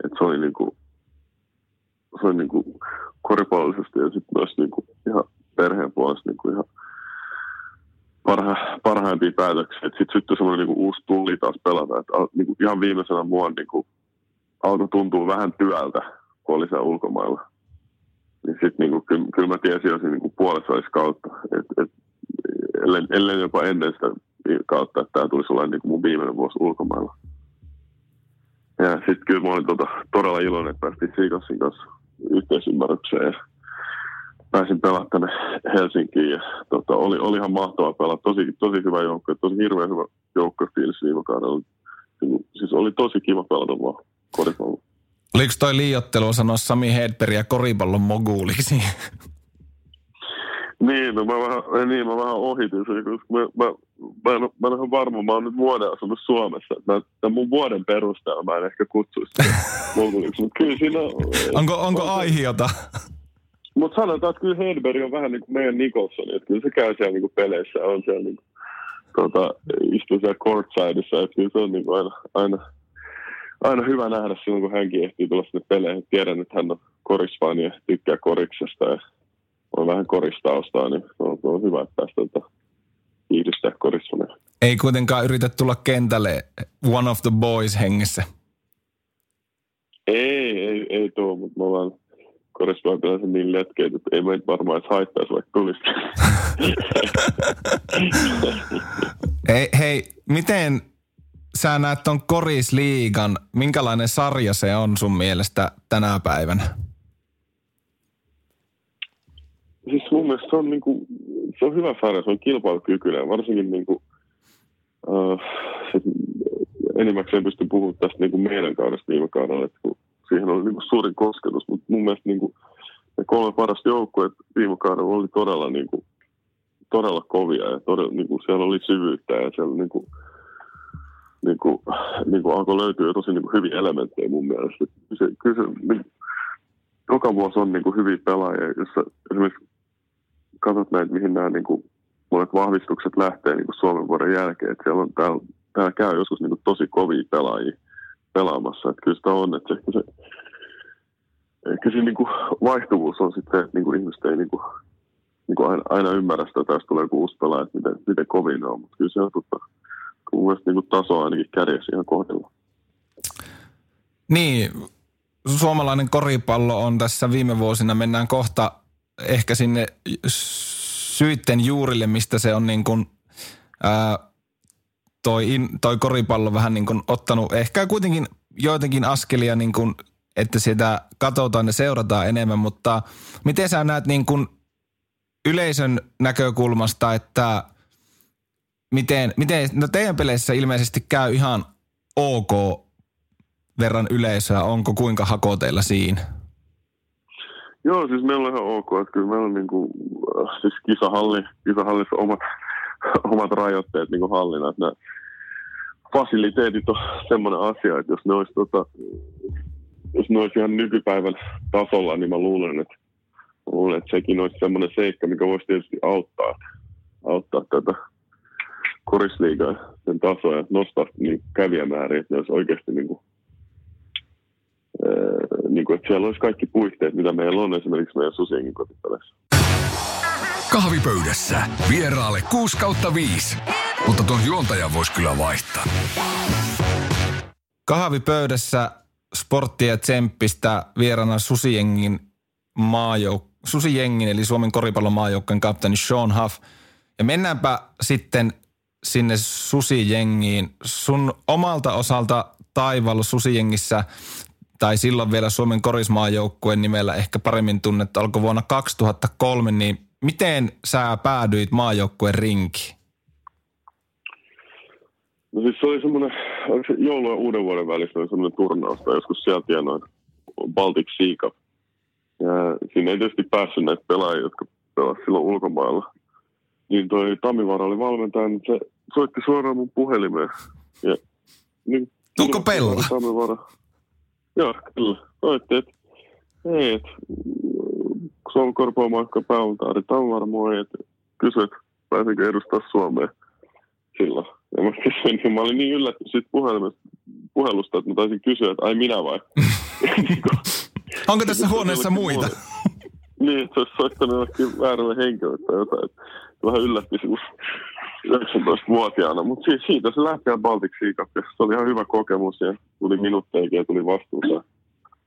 Et, se oli, niin kuin, se oli niin kuin koripallollisesti ja sitten myös niin kuin ihan perheen puolesta niin kuin ihan parha, parhaimpia päätöksiä. Sitten syttyi semmoinen niin uusi tulli taas pelata. Että niin kuin ihan viimeisenä vuonna kuin alkoi tuntua vähän työltä, kun oli siellä ulkomailla. Niin sitten niin kyllä, kyllä mä tiesin jo niin puolessa olisi kautta. Et, et, ellen, ellen jopa ennen sitä kautta, että tämä tulisi olla niin kuin mun viimeinen vuosi ulkomailla. Ja sitten kyllä mä olin tota, todella iloinen, että päästiin Seagassin kanssa yhteisymmärrykseen pääsin pelaamaan tänne Helsinkiin. Ja, tota, oli, oli ihan mahtava pelata, tosi, tosi hyvä joukko, tosi hirveän hyvä joukko fiilis viime kaudella. Siis oli tosi kiva pelata vaan koripallo. Oliko toi liiottelu sanoa Sami Hedbergia koripallon moguuliksi? *laughs* Niin, no mä vähän, niin, mä vähän ohitin sen, koska mä, mä, mä, en, mä en ole varma, mä oon nyt vuoden asunut Suomessa. Mä, tämän mun vuoden perusteella mä en ehkä kutsuisi sitä *laughs* mutta kyllä siinä on... Onko, onko on, aihiota? Mutta sanotaan, että kyllä Hedberg on vähän niin kuin meidän Nicholson, että kyllä se käy siellä niin kuin peleissä, on siellä niin kuin, tota, istuu siellä courtsideissa, että kyllä se on niin kuin aina, aina, aina hyvä nähdä silloin, kun hänkin ehtii tulla sinne peleihin. Tiedän, että hän on korisfani ja tykkää koriksesta ja on vähän koristaustaa, niin on, on hyvä, että päästä tota, kiihdystää korisfaneja. Ei kuitenkaan yritä tulla kentälle one of the boys hengessä. Ei, ei, ei tuo, mutta me ollaan korisfaneja niin letkeitä, että ei meitä varmaan edes haittaisi, vaikka tulisi. *laughs* hei, hei, miten sä näet ton korisliigan, minkälainen sarja se on sun mielestä tänä päivänä? Siis mun mielestä se on, niinku, se on hyvä sarja, se on kilpailukykyinen, varsinkin niinku, uh, enimmäkseen pystyn puhumaan tästä niinku meidän kaudesta viime kaudella, että kun siihen oli niinku suurin kosketus, mutta mun mielestä niinku, ne kolme parasta joukkueet viime kaudella oli todella, niinku, todella kovia ja todella, niinku, siellä oli syvyyttä ja siellä niinku, niinku, niinku alkoi löytyä tosi niinku hyviä elementtejä mun mielestä. Se, kyllä se, niin, joka vuosi on niinku hyviä pelaajia, jossa esimerkiksi katsot näitä, mihin nämä niin kuin, monet vahvistukset lähtee niin kuin Suomen vuoden jälkeen, että siellä on täällä, täällä käy joskus niin kuin, tosi kovia pelaajia pelaamassa, että kyllä sitä on, että ehkä se, ehkä se niin kuin, vaihtuvuus on sitten että niin kuin, ihmiset ei niin kuin, niin kuin aina, aina ymmärrä sitä, että jos tulee joku uusi pelaaja, että miten, miten kovin ne on, mutta kyllä se on totta, mun mielestä niin kuin, taso ainakin kärjessä ihan kohdalla. Niin, suomalainen koripallo on tässä viime vuosina, mennään kohta ehkä sinne syitten juurille, mistä se on niin kuin, ää, toi, in, toi koripallo vähän niin kuin ottanut ehkä kuitenkin joitakin askelia, niin kuin, että sitä katsotaan ja seurataan enemmän, mutta miten sä näet niin kuin yleisön näkökulmasta, että miten, miten no teidän peleissä ilmeisesti käy ihan ok verran yleisöä, onko kuinka hakoteilla siinä? Joo, siis meillä on ihan ok, että kyllä meillä on niin kuin, äh, siis kisahalli, kisahallissa omat, *laughs* omat rajoitteet niin että nämä fasiliteetit on semmoinen asia, että jos ne olisi, tota, jos ne olisi ihan nykypäivän tasolla, niin mä luulen, että, luulen, että sekin olisi semmoinen seikka, mikä voisi tietysti auttaa, auttaa tätä korisliigaa sen tasoa ja nostaa niin kävijämääriä, että ne olisi oikeasti niin kuin niin kuin, että siellä olisi kaikki puitteet, mitä meillä on esimerkiksi meidän susienkin kotipeleissä. Kahvipöydässä vieraalle 6 kautta 5, mutta tuon juontajan voisi kyllä vaihtaa. Kahvipöydässä sporttia tsemppistä vieraana Susijengin maajouk- Susijengin eli Suomen koripallon maajoukkojen kapteeni Sean Huff. Ja mennäänpä sitten sinne Susijengiin. Sun omalta osalta taivaalla Susijengissä tai silloin vielä Suomen korismaajoukkueen nimellä ehkä paremmin tunnettu, alkoi vuonna 2003, niin miten sä päädyit maajoukkueen rinkiin? No siis se oli semmoinen, onko se joulu ja uuden vuoden välissä oli semmoinen turnaus, tai joskus sieltä tienoin Baltic Sea Cup. Ja siinä ei tietysti päässyt näitä pelaajia, jotka pelasivat silloin ulkomailla. Niin toi Tamivaara oli valmentaja, niin se soitti suoraan mun puhelimeen. Ja, niin, Tuukko Pella? Tamivaara, Joo, kyllä. Soitti, että hei, että Suomen korpoamaakka Päuntaari Tamvarmoi, että kysyi, että pääsenkö edustaa Suomeen silloin. Ja mä, kysyin, niin mä olin niin yllättynyt siitä puhelusta, että mä taisin kysyä, että ai minä vai? *laughs* Onko tässä huoneessa muita? niin, että se olisi soittanut jollekin väärälle henkilölle tai jotain. Vähän yllätti 19-vuotiaana, mutta siitä se lähti Baltic Sea Cup. Se oli ihan hyvä kokemus ja tuli minuutteikin ja tuli vastuussa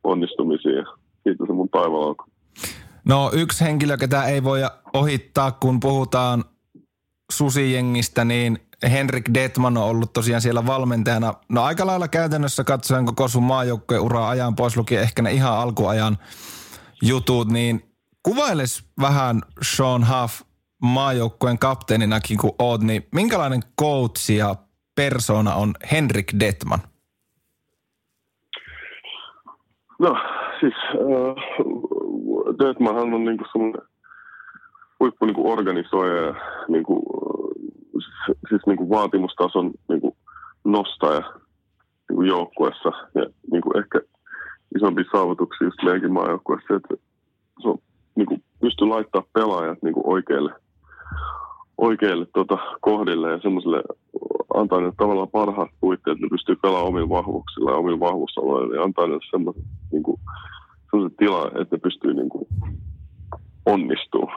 onnistumisia ja siitä se mun alkoi. No yksi henkilö, ketä ei voi ohittaa, kun puhutaan susijengistä, niin Henrik Detman on ollut tosiaan siellä valmentajana. No aika lailla käytännössä katsoen koko sun maajoukkojen uraa ajan pois lukien ehkä ne ihan alkuajan jutut, niin kuvailes vähän Sean Huff maajoukkueen kapteeninakin kun oot, niin minkälainen coach ja persona on Henrik Detman? No siis äh, Detmanhan on niinku semmoinen huippu niinku organisoija ja niinku, siis, siis niinku vaatimustason niinku nostaja niinku joukkuessa ja niinku ehkä isompi saavutuksia just meidänkin maajoukkuessa, että se on, niinku, pystyy laittaa pelaajat niinku oikealle – oikeille tota, kohdille ja semmoiselle antaa ne tavallaan parhaat puitteet, että ne pystyy pelaamaan omilla vahvuuksilla ja omilla vahvuusalueilla ja antaa ne kuin, semmoisen tila, että ne pystyy niin kuin, onnistuu.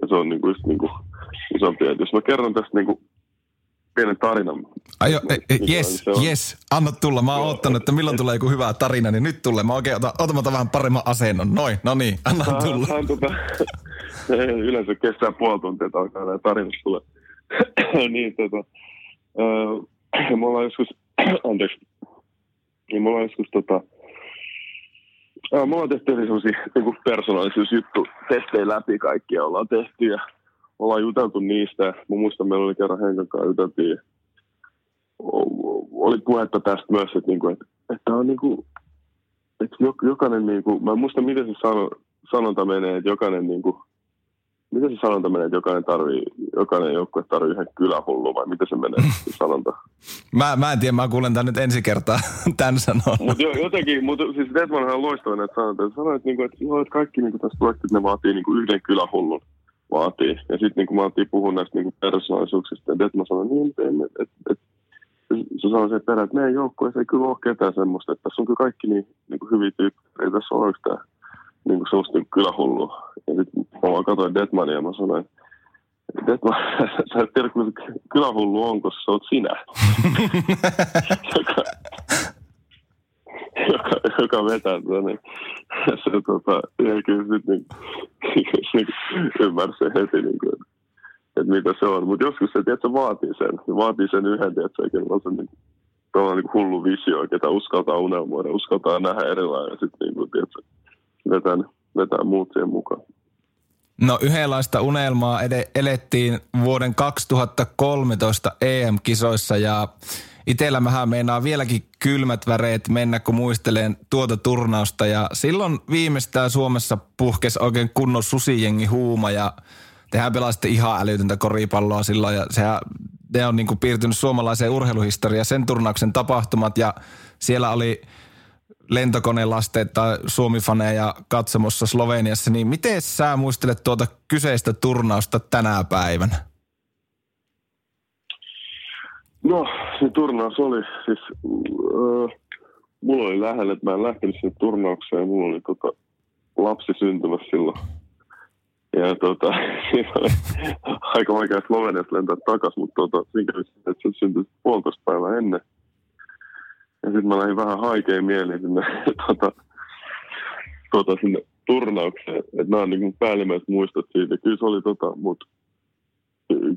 Ja se on niin kuin, just niin kuin, isompi. Että jos mä kerron tästä niin kuin, pienen tarinan. Ai jo, e, e, yes, yes, anna tulla. Mä oon ottanut, että milloin tulee joku hyvä tarina, niin nyt tulee. Mä oikein otan, otan vähän paremman asennon. Noin, no niin, anna tulla. Hän, tota, *laughs* yleensä kestää puoli tuntia, että alkaa nämä tarinat tulla. *clears throat* niin, tota, äh, *clears throat* me ollaan joskus, *clears throat* anteeksi, niin me ollaan joskus tota, äh, me ollaan tehty sellaisia niin persoonallisuusjuttu, testejä läpi kaikkia ollaan tehty ja ollaan juteltu niistä. Mä muistan, meillä oli kerran Henkan kanssa juteltiin. Oli puhetta tästä myös, että, niinku, että, että on niinku, että jokainen, niinku, mä en muista miten se sano, sanonta menee, että jokainen niinku, miten se sanonta menee, että jokainen, tarvii, jokainen joukkue tarvii yhden kylähullu vai miten se menee se sanonta? *laughs* mä, mä en tiedä, mä kuulen tämän nyt ensi kertaa *laughs* tämän sanoa. Mutta jo, jotenkin, mutta siis Deadman on loistava näitä sanonta. Sanoit, että, niinku, että, että kaikki niinku, tässä projektit ne vaatii niinku, yhden kylähullun vaatii. Ja sitten niin kun mä alettiin puhua näistä niin persoonallisuuksista, ja mä sanoin, niin, että et, et, se sanoi se perä, että meidän joukkueessa ei kyllä ole ketään semmoista, että tässä on kyllä kaikki niin, niin kuin hyviä tyyppejä, ei tässä ole yhtään niin kuin semmoista niin kylähullua. Ja sitten mä vaan katsoin Detmania ja mä sanoin, että Detman, *laughs* sä et tiedä, kun kylähullu on, koska sä oot sinä. *laughs* joka, joka vetää tuota, niin *laughs* se, tota, ja kyllä sitten niin, niin, ymmärsi heti, niin kuin, että mitä se on. Mutta joskus se, tiedätkö, vaatii sen. Se vaatii sen yhden, tiedätkö, on se niin, niin hullu visio, ketä uskaltaa unelmoida, uskaltaa nähdä erilainen ja sitten niin kuin, tiedätkö, vetää, vetää muut siihen mukaan. No yhdenlaista unelmaa ed- elettiin vuoden 2013 EM-kisoissa ja Itellä mähän meinaa vieläkin kylmät väreet mennä, kun muistelen tuota turnausta. Ja silloin viimeistään Suomessa puhkes oikein kunnon susijengi huuma ja tehän pelasitte ihan älytöntä koripalloa silloin. Ja sehän, ne on niin kuin piirtynyt suomalaiseen urheiluhistoriaan sen turnauksen tapahtumat ja siellä oli lentokonelasteita Suomi-faneja katsomossa Sloveniassa, niin miten sä muistelet tuota kyseistä turnausta tänä päivänä? No, se turnaus oli siis, äh, mulla oli lähellä, että mä en lähtenyt sinne turnaukseen. Mulla oli tota, lapsi syntymässä silloin. Ja tota, *laughs* aika vaikea Sloveniasta lentää takaisin, mutta tota, kävi että se syntyi puolitoista päivää ennen. Ja sitten mä lähdin vähän haikein mieliin sinne, *laughs* tota, tota, sinne turnaukseen. Että nämä on niin päällimmäiset muistot siitä. Kyllä se oli tota, mutta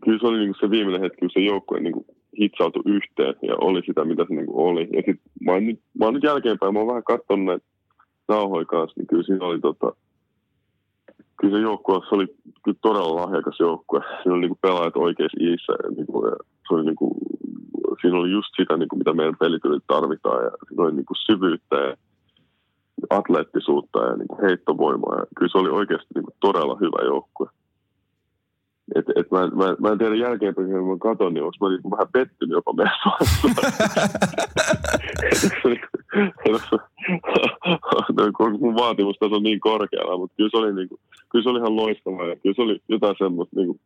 kyllä se oli niin se viimeinen hetki, kun se joukkue niin hitsautui yhteen ja oli sitä, mitä se niin oli. Ja sit mä oon, nyt, mä oon nyt jälkeenpäin, mä oon vähän katsonut näitä nauhoja kanssa, niin kyllä siinä oli tota, kyllä se joukkue, se oli kyllä todella lahjakas joukkue. Siinä oli niin pelaajat oikeissa iissä ja, niin kuin, ja se oli niin kuin, siinä oli just sitä, niin kuin, mitä meidän pelityöt tarvitaan ja siinä oli niin kuin syvyyttä ja atleettisuutta ja niin kuin heittovoimaa. Ja kyllä se oli oikeasti niin kuin, todella hyvä joukkue. Et, et mä, mä, mä en tiedä jälkeenpäin, kun mä katson, niin onko mä niin vähän pettynyt jopa meidän *laughs* mun vaatimustaso on niin korkealla, mutta kyllä se oli, niin kuin, kyllä se oli ihan loistavaa ja kyllä se oli jotain semmoista, niin kuin,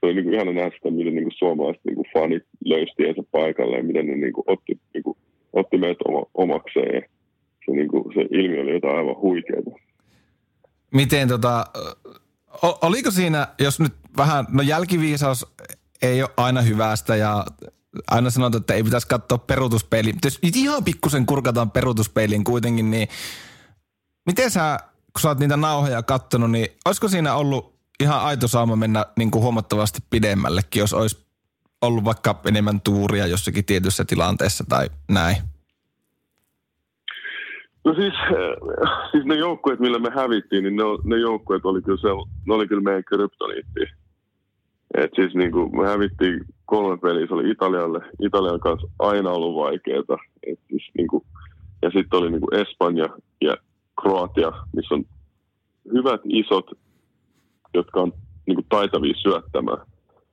se oli niin kuin ihana nähdä sitä, miten niin kuin suomalaiset niin kuin fanit löysi tiensä paikalle ja miten ne niin kuin, otti, niin kuin, otti meitä oma, omakseen ja se, niin kuin, se ilmiö oli jotain aivan huikeaa. Miten tota, oliko siinä, jos nyt vähän, no jälkiviisaus ei ole aina hyvästä ja aina sanotaan, että ei pitäisi katsoa peruutuspeiliin. Jos ihan pikkusen kurkataan peruutuspeiliin kuitenkin, niin miten sä, kun sä oot niitä nauhoja kattonut, niin olisiko siinä ollut ihan aito saama mennä niin kuin huomattavasti pidemmällekin, jos olisi ollut vaikka enemmän tuuria jossakin tietyssä tilanteessa tai näin? No siis, äh, siis ne joukkueet, millä me hävittiin, niin ne, ne joukkueet oli kyllä, se, ne oli kyllä meidän kryptoniitti. Et siis niin kuin me hävittiin kolme peliä, se oli Italialle. Italian kanssa aina ollut vaikeaa. Et siis niin kuin, ja sitten oli niin kuin Espanja ja Kroatia, missä on hyvät isot, jotka on niin kuin taitavia syöttämään.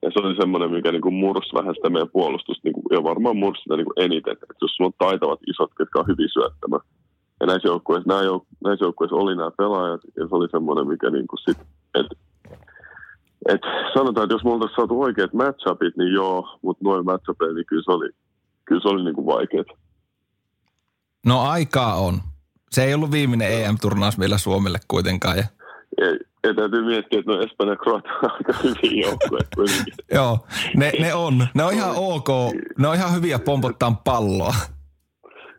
Ja se oli semmoinen, mikä niin kuin mursi vähän sitä meidän puolustusta, niin kuin, ja varmaan mursi sitä niin kuin eniten. Että jos sulla on taitavat isot, jotka on hyvin syöttämään, ja näissä joukkueissa, nämä jouk- näissä joukkueissa oli nämä pelaajat, ja se oli semmoinen, mikä niin kuin sit, että et sanotaan, että jos me oltaisiin saatu oikeat matchupit, niin joo, mutta noin matchupit, niin kyllä se oli, kyllä se oli niin kuin vaikeat. No aikaa on. Se ei ollut viimeinen EM-turnaus vielä Suomelle kuitenkaan. Ja... Ei, ei täytyy miettiä, että no Espanja ja Kroatia on aika hyviä joukkueita *laughs* Joo, ne, ne on. Ne on ihan ok. Ne on ihan hyviä pompottaa palloa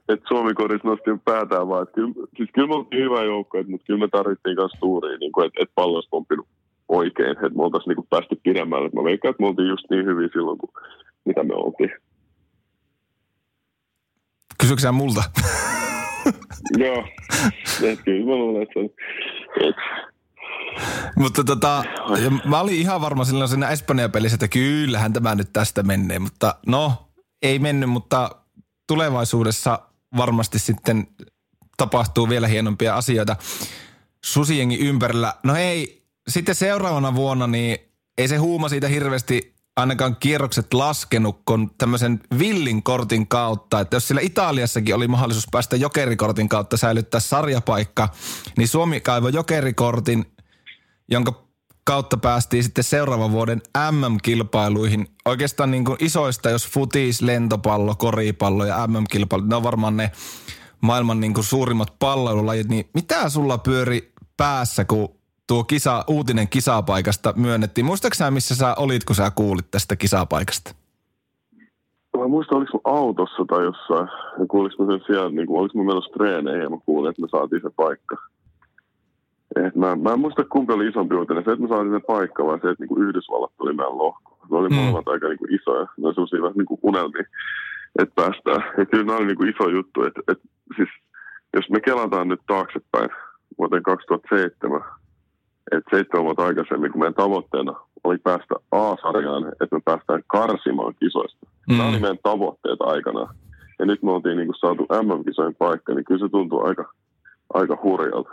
että Suomi korissa nosti päätään vaan, että kyllä, siis kyllä me oltiin hyvä joukko, mutta kyllä me tarvittiin myös tuuria, niin että et pallo olisi pomppinut oikein, että me oltaisiin niin päästy pidemmälle. Mä veikkaan, että me oltiin just niin hyvin silloin, kuin mitä me oltiin. Kysyksä sä multa? Joo, *laughs* et kyllä mä luulen, että et. Mutta tota, mä olin ihan varma silloin siinä Espanja-pelissä, että kyllähän tämä nyt tästä menee, mutta no, ei mennyt, mutta tulevaisuudessa varmasti sitten tapahtuu vielä hienompia asioita. Susiengi ympärillä. No ei, sitten seuraavana vuonna niin ei se huuma siitä hirveästi ainakaan kierrokset laskenut, kun tämmöisen villin kortin kautta, että jos sillä Italiassakin oli mahdollisuus päästä jokerikortin kautta säilyttää sarjapaikka, niin Suomi kaivoi jokerikortin, jonka kautta päästiin sitten seuraavan vuoden MM-kilpailuihin. Oikeastaan niin kuin isoista, jos futis, lentopallo, koripallo ja MM-kilpailu, ne on varmaan ne maailman niin kuin suurimmat palloilulajit, niin mitä sulla pyöri päässä, kun tuo kisa, uutinen kisapaikasta myönnettiin? Muistaaksä missä sä olit, kun sä kuulit tästä kisapaikasta? Mä muistan, oliko autossa tai jossain, ja sen siellä, niin kuin, oliko mä menossa treeneihin ja mä kuulin, että me saatiin se paikka. Et mä, mä en muista kumpi oli isompi uutinen, se, että me saatiin se paikka vai se, että niinku Yhdysvallat tuli meidän lohko. Ne oli mm. molemmat aika niinku isoja, ne oli vähän niinku unelmia, että päästään. Ja kyllä nämä oli niinku iso juttu, että, että siis jos me kelataan nyt taaksepäin vuoteen 2007, että seitsemän vuotta aikaisemmin, kun meidän tavoitteena oli päästä A-sarjaan, että me päästään karsimaan kisoista. Mm. Nämä oli meidän tavoitteet aikana. Ja nyt me oltiin niin kuin saatu MM-kisojen paikka, niin kyllä se tuntuu aika, aika hurjalta.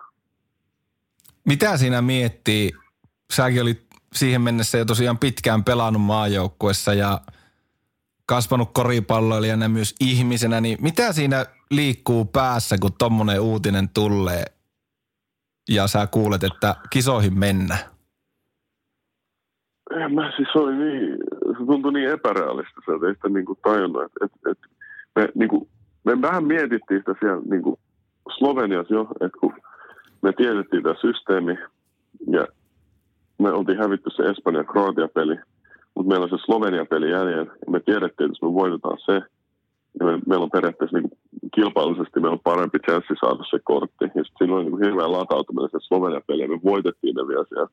Mitä siinä miettii? Säkin olit siihen mennessä jo tosiaan pitkään pelannut maajoukkuessa ja kasvanut koripalloilijana myös ihmisenä, niin mitä siinä liikkuu päässä, kun tommonen uutinen tulee ja sä kuulet, että kisoihin mennä? Mä siis oli niin, se tuntui niin epärealistista, että ei sitä niinku tajunnut, että, että, että me, niinku, me vähän mietittiin sitä siellä niinku Sloveniassa jo, että kun me tiedettiin tämä systeemi ja me oltiin hävitty se Espanja-Kroatia-peli, mutta meillä on se Slovenia-peli jäljellä ja me tiedettiin, että jos me voitetaan se, niin me, meillä on periaatteessa niin kilpailullisesti meillä on parempi chanssi saada se kortti. Ja sitten siinä oli niin hirveä latautuminen se Slovenia-peli ja me voitettiin ne vielä siellä.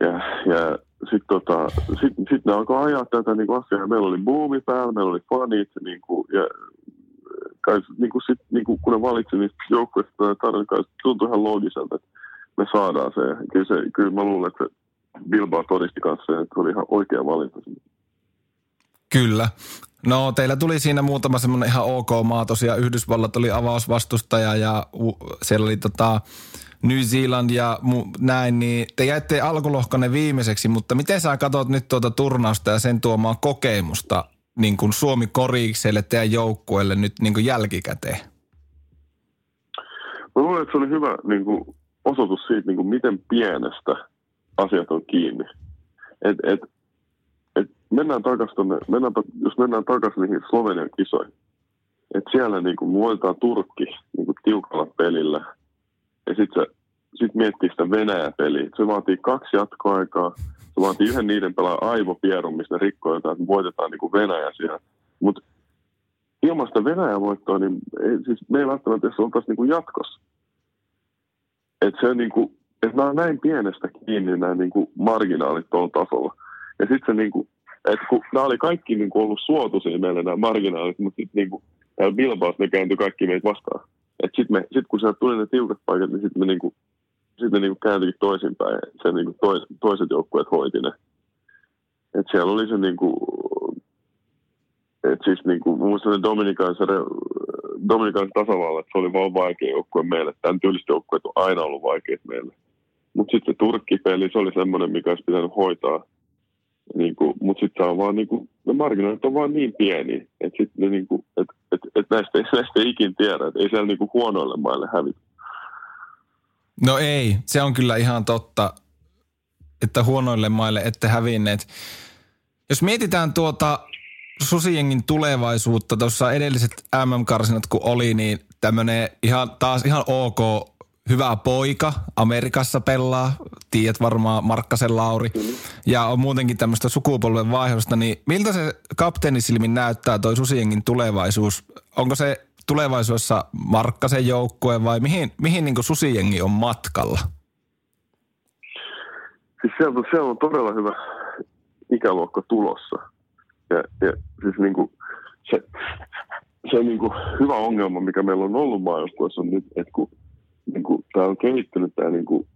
Ja, ja sitten tota, sit, sit ne alkoi ajaa tätä niin asiaa. Meillä oli boomi päällä, meillä oli fanit niin kuin, ja kai niin kuin sit, niin kuin kun ne valitsi niistä joukkueista tarvitaan, tuntui ihan loogiselta, että me saadaan se. Kyllä, se, kyllä mä luulen, että Bilbao todisti kanssa että oli ihan oikea valinta. Kyllä. No teillä tuli siinä muutama semmoinen ihan ok maa. Tosiaan Yhdysvallat oli avausvastustaja ja siellä oli tota New Zealand ja mu- näin, niin te jäitte alkulohkonne viimeiseksi, mutta miten sä katsot nyt tuota turnausta ja sen tuomaan kokemusta niin kuin Suomi koriikselle teidän joukkueelle nyt niin kuin jälkikäteen? Mä luulen, että se oli hyvä niin kuin, osoitus siitä, niin kuin, miten pienestä asiat on kiinni. Et, et, et mennään takas tonne, mennään, jos mennään takaisin niihin Slovenian kisoihin, että siellä niin kuin, voitetaan Turkki niin kuin, tiukalla pelillä. Ja sitten sitten miettii sitä Venäjä-peliä. Se vaatii kaksi jatkoaikaa. Se vaatii yhden niiden pelaa aivopierun, mistä ne rikkoo jotain, että voitetaan niin kuin Venäjä siellä. Mutta ilman sitä Venäjän voittoa, niin ei, siis me ei välttämättä edes oltaisi niin kuin jatkossa. Että se niin kuin, että nämä on näin pienestä kiinni nämä niin kuin marginaalit tuolla tasolla. Ja sitten se niin kuin, että kun nämä oli kaikki niin kuin ollut suotuisia meille nämä marginaalit, mutta sitten niin kuin, Bilbaos ne kääntyi kaikki meitä vastaan. Sitten sit kun sieltä tuli ne tiukat paikat, niin sitten me niinku, sit ne niinku kääntyikin toisinpäin. Se niinku tois, toiset joukkueet hoiti ne. Et siellä oli se niinku, että siis niinku, muistan ne Dominikaansa tasavalla, että se oli vaan vaikea joukkue meille. Tämän tyylistä joukkueet on aina ollut vaikeat meille. Mutta sitten se Turkki-peli, se oli semmoinen, mikä olisi pitänyt hoitaa. Niinku, Mutta sitten on vaan, niinku, ne marginaalit on vaan niin pieni, että sitten ne niinku, et, et, et näistä, näistä ei ikin tiedä, että ei siellä niinku huonoille maille hävitä. No ei, se on kyllä ihan totta, että huonoille maille ette hävinneet. Jos mietitään tuota Susiengin tulevaisuutta, tuossa edelliset MM-karsinat kun oli, niin tämmöinen ihan, taas ihan ok hyvä poika, Amerikassa pelaa, tiedät varmaan Markkasen Lauri, ja on muutenkin tämmöistä sukupolven vaihdosta, niin miltä se kapteenisilmin näyttää toi Susiengin tulevaisuus? Onko se tulevaisuudessa Markkasen joukkue vai mihin, mihin niin Susiengi on matkalla? Siis sieltä, siellä on todella hyvä ikäluokka tulossa. Ja, ja siis niin kuin se, se niin kuin hyvä ongelma, mikä meillä on ollut maajoukkueessa on nyt, että kun niin kuin, tämä on kehittynyt tämä niin kuin,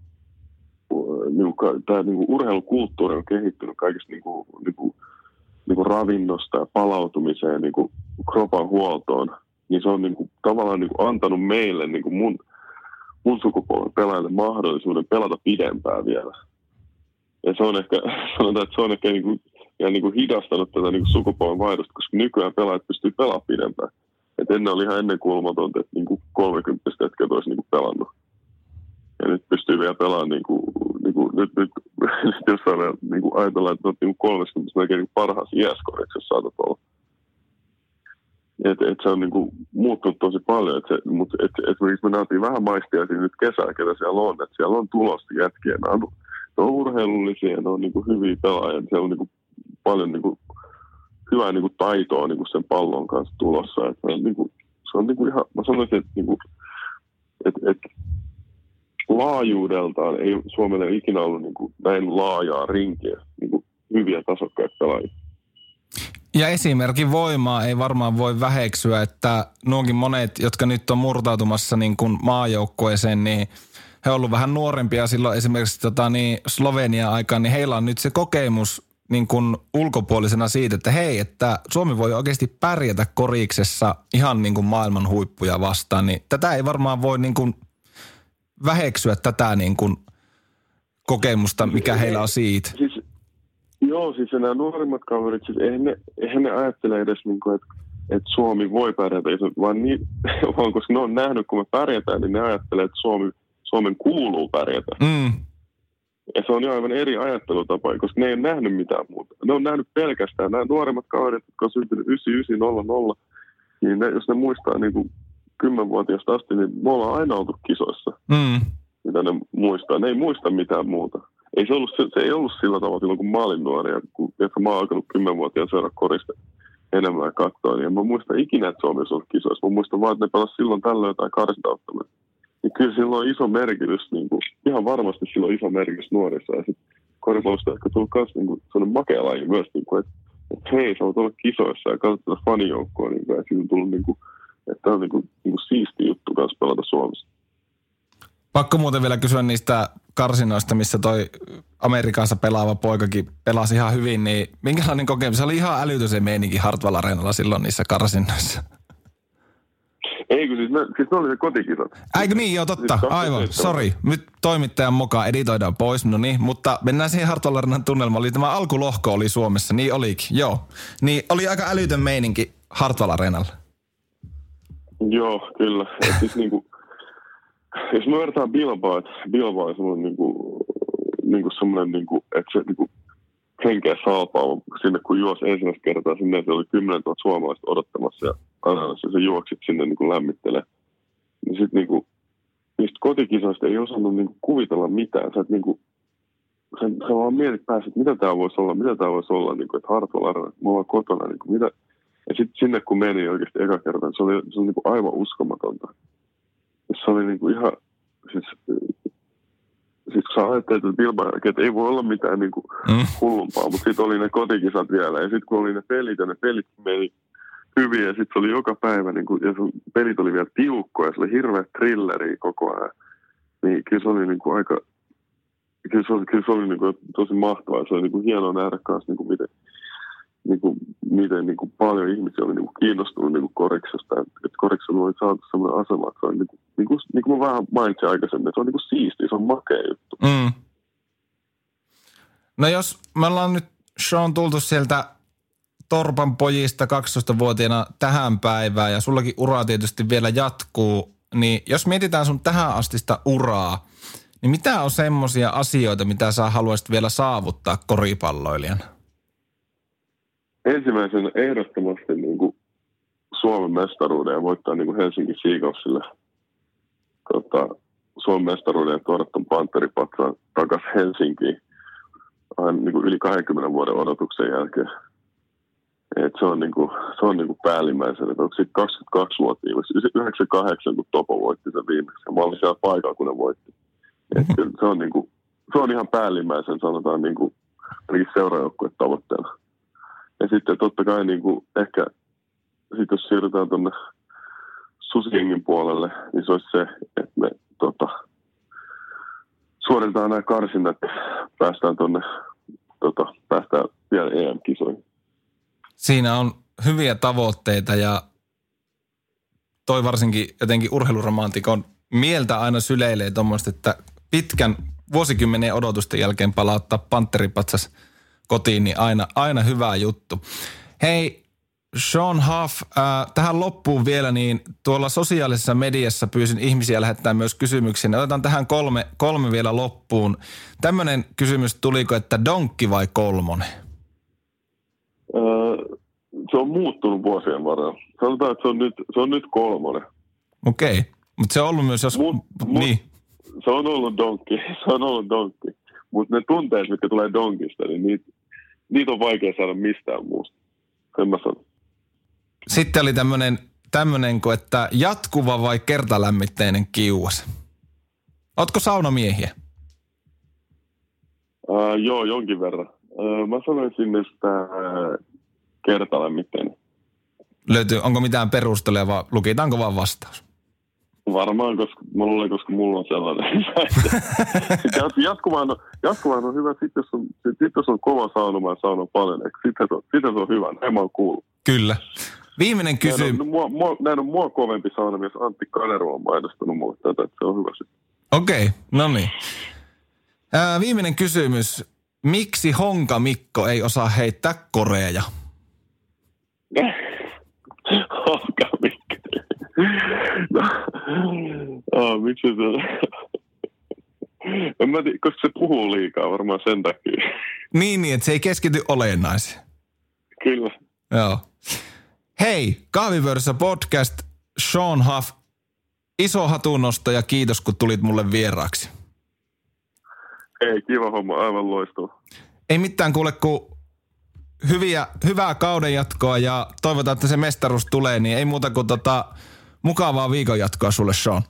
niin kuin, tämä niin kuin urheilukulttuuri on kehittynyt kaikista niin kuin, niin kuin, niin kuin ravinnosta ja palautumiseen niin kuin kropan huoltoon, niin se on niin kuin, tavallaan niin kuin antanut meille niin kuin mun, mun sukupolven pelaajille mahdollisuuden pelata pidempään vielä. Ja se on ehkä, sanotaan, että se on ehkä niin kuin, ja niin kuin hidastanut tätä niin kuin sukupolven vaihdosta, koska nykyään pelaajat pystyy pelaamaan pidempään. Et ennen oli ihan ennen kuulumatonta, että niin 30 hetket olisi niin kuin pelannut. Ja nyt pystyy vielä pelaamaan, niin kuin, niin kuin, nyt, nyt, jos niin kuin ajatellaan, että olet niin 30 melkein niin parhaassa iäskoriksi, jos saatat olla. Et, et se on niin kuin, muuttunut tosi paljon. Et se, mutta et, et, me nähtiin vähän maistiaisia nyt kesällä, ketä siellä on. Että siellä on tulosta jätkiä. Nämä on, ne on urheilullisia, ne on niin kuin hyviä pelaajia. Siellä on niin kuin, paljon niin kuin, hyvää niin kuin taitoa niin kuin sen pallon kanssa tulossa. Että niin kuin, se on niin kuin ihan, mä sanoisin, että, niin kuin, että, että laajuudeltaan ei Suomelle ikinä ollut niin kuin näin laajaa rinkiä, niin kuin hyviä tasokkaita pelaajia. Ja esimerkin voimaa ei varmaan voi väheksyä, että nuonkin monet, jotka nyt on murtautumassa niin kuin maajoukkueeseen, niin he ovat olleet vähän nuorempia silloin esimerkiksi tota, niin Slovenia aikaan, niin heillä on nyt se kokemus niin kuin ulkopuolisena siitä, että hei, että Suomi voi oikeasti pärjätä koriksessa ihan niin kuin maailman huippuja vastaan, niin tätä ei varmaan voi niin kuin väheksyä tätä niin kuin kokemusta, mikä heillä on siitä. Joo, siis nämä nuorimmat kaverit, siis eihän ne, eihän ne ajattele edes, niin kuin, että, että Suomi voi pärjätä, vaan, niin, *laughs* vaan koska ne on nähnyt, kun me pärjätään, niin ne ajattelee, että Suomi, Suomen kuuluu pärjätä. Mm. Ja se on jo aivan eri ajattelutapa, koska ne ei ole nähnyt mitään muuta. Ne on nähnyt pelkästään nämä nuoremmat kaverit, jotka on syntynyt 9900, niin ne, jos ne muistaa niin kuin 10-vuotiaasta asti, niin me ollaan aina oltu kisoissa, mm. mitä ne muistaa. Ne ei muista mitään muuta. Ei se, ollut, se, ei ollut sillä tavalla silloin, kun mä olin nuori, ja kun että mä oon alkanut 10-vuotiaan seura korista enemmän katsoa, niin en mä muista ikinä, että Suomi olisi ollut kisoissa. Mä muistan vaan, että ne pelasivat silloin tällöin jotain karsintauttamista niin kyllä sillä on iso merkitys, niin kuin, ihan varmasti sillä on iso merkitys nuorissa. Ja sitten koripallosta ehkä tullut myös niin kuin, sellainen makea laji myös, niin kuin, että, että hei, sä oot olla kisoissa ja katsot tätä fanijoukkoa, niin kuin, että siitä on tullut niin kuin, että tämä on niin kuin, niin kuin siisti juttu kanssa pelata Suomessa. Pakko muuten vielä kysyä niistä karsinoista, missä toi Amerikassa pelaava poikakin pelasi ihan hyvin, niin minkälainen kokemus? Se oli ihan älytön se meininki Hartwall Areenalla silloin niissä karsinoissa. Ei kun siis ne, siis ne oli ne kotikisat. Eikö niin, joo totta, siis aivan, sori. Nyt toimittajan mukaan editoidaan pois, no niin, mutta mennään siihen Hartwallarinan tunnelmaan. Oli tämä alkulohko oli Suomessa, niin olikin, joo. Niin oli aika älytön meininki Hartwall Arenalla. Joo, kyllä. Et siis niinku, jos me vertaan Bilbao, että Bilbao on semmoinen niinku, niinku semmoinen, niinku, että se niinku, henkeä salpaa, sinne kun juosi ensimmäistä kertaa sinne, se oli 10 000 suomalaista odottamassa ja ananassa, se juoksit sinne niin kuin lämmittelee. Niin sitten niin kuin, niistä kotikisoista ei osannut niin kuin kuvitella mitään. Sä et niin kuin, sä, sä vaan mietit päässä, että mitä tämä voisi olla, mitä tämä voisi olla, niin kuin, että Hartwell Arena, me ollaan kotona, niin kuin, mitä, ja sitten sinne kun meni oikeasti eka kerta, niin se oli, se oli niin kuin aivan uskomatonta. Se oli niin kuin ihan, siis, siis kun sä ajattelet, että Bilbao, että ei voi olla mitään niin kuin Mm. hullumpaa, mutta sitten oli ne kotikisat vielä. Ja sitten kun oli ne pelit ja ne pelit meni hyviä, ja sitten se oli joka päivä, niin kuin, ja sun pelit oli vielä tiukkoja, se oli hirveä thrilleri koko ajan. Niin kyllä se oli niin kuin aika, kyllä se oli, kyllä se oli niin kuin tosi mahtavaa. Se oli niin kuin hienoa nähdä kanssa, niin kuin miten, niin kuin, miten niin kuin paljon ihmisiä oli niin kuin kiinnostunut niin kuin. Että et oli saatu sellainen asema, että se on niin kuin, niin kuin, niin kuin mä vähän mainitsin aikaisemmin, että se on niin kuin siisti, se on makea juttu. Mm. No jos me ollaan nyt Sean tultu sieltä Torpan pojista 12-vuotiaana tähän päivään ja sullakin ura tietysti vielä jatkuu, niin jos mietitään sun tähän astista uraa, niin mitä on semmoisia asioita, mitä sä haluaisit vielä saavuttaa koripalloilijana? Ensimmäisenä ehdottomasti niin kuin Suomen mestaruuden ja voittaa niin kuin Helsingin Seagullsille tota, Suomen mestaruuden ja tuoda tuon Panteripatsaan takaisin Helsinkiin aina niin kuin yli 20 vuoden odotuksen jälkeen. Et se on, niin kuin, se on niin kuin päällimmäisenä. Onko siitä 22 vuotta, niin oliko se 98, kun Topo voitti sen viimeksi. Mä olin siellä paikalla, kun ne voitti. Et kyllä se, on niin kuin, se on ihan päällimmäisen, sanotaan, niin kuin, ainakin seuraajoukkueen tavoitteena. Ja sitten totta kai niin kuin ehkä, sit jos siirrytään tuonne Susingin puolelle, niin se olisi se, että me tota, suoritetaan nämä karsinnat, päästään tuonne, tota, päästään vielä EM-kisoihin. Siinä on hyviä tavoitteita ja toi varsinkin jotenkin urheiluromantikon mieltä aina syleilee tuommoista, että pitkän vuosikymmenen odotusten jälkeen palauttaa panteripatsas kotiin, niin aina, aina hyvä juttu. Hei, Sean Huff, äh, tähän loppuun vielä, niin tuolla sosiaalisessa mediassa pyysin ihmisiä lähettää myös kysymyksiä. Otetaan tähän kolme, kolme vielä loppuun. Tämmöinen kysymys tuliko, että donkki vai kolmonen? Öö, se on muuttunut vuosien varrella. Sanotaan, että se on nyt, se on nyt kolmonen. Okei, okay. mutta se on ollut myös, jos... Mut- mut- niin. Se on ollut donkki, *laughs* se on ollut donkki. Mutta ne tunteet, mitkä tulee donkista, niin niitä, niitä on vaikea saada mistään muusta. Sen mä sanon. Sitten oli tämmöinen, tämmönen, kuin, että jatkuva vai kertalämmitteinen kiuas? Ootko saunamiehiä? Uh, joo, jonkin verran. Uh, mä sanoisin, että uh, kertalämmitteinen. Löytyy, onko mitään perustelua vai lukitaanko vaan vastaus? Varmaan, koska mä luulen, koska mulla on sellainen. *laughs* Jat- jatkumaan, on, jatkumaan on hyvä, sitten jos on, sit, jos on kova saunoma ja sauna paljon, sitten se, on- sitten se on hyvä. Näin mä oon kuullut. Kyllä. Viimeinen Näin kysymys. on, mua, mua, näin on mua kovempi saunamies Antti Kaneru on mainostanut mulle tätä, että se on hyvä sitten. Okei, okay, no niin. Ää, viimeinen kysymys. Miksi Honka Mikko ei osaa heittää koreja? *laughs* Mikko. No, oh, miksi se... En mä tiedä, koska se puhuu liikaa varmaan sen takia. Niin, niin, että se ei keskity olennaiseen. Kyllä. Joo. Hei, Kahvipöydässä podcast, Sean Huff. Iso hatunnosto ja kiitos, kun tulit mulle vieraaksi. Ei, kiva homma, aivan loistava. Ei mitään kuule, kun hyviä, hyvää kauden jatkoa ja toivotaan, että se mestaruus tulee, niin ei muuta kuin tota, mukavaa viikon jatkoa sulle, Sean.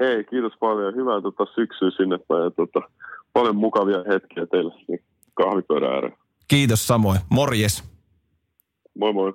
Hei, kiitos paljon. Hyvää tota, syksyä sinne päin ja tota, paljon mukavia hetkiä teille niin kahvipöydän ääreen. Kiitos samoin. Morjes. Moi moi.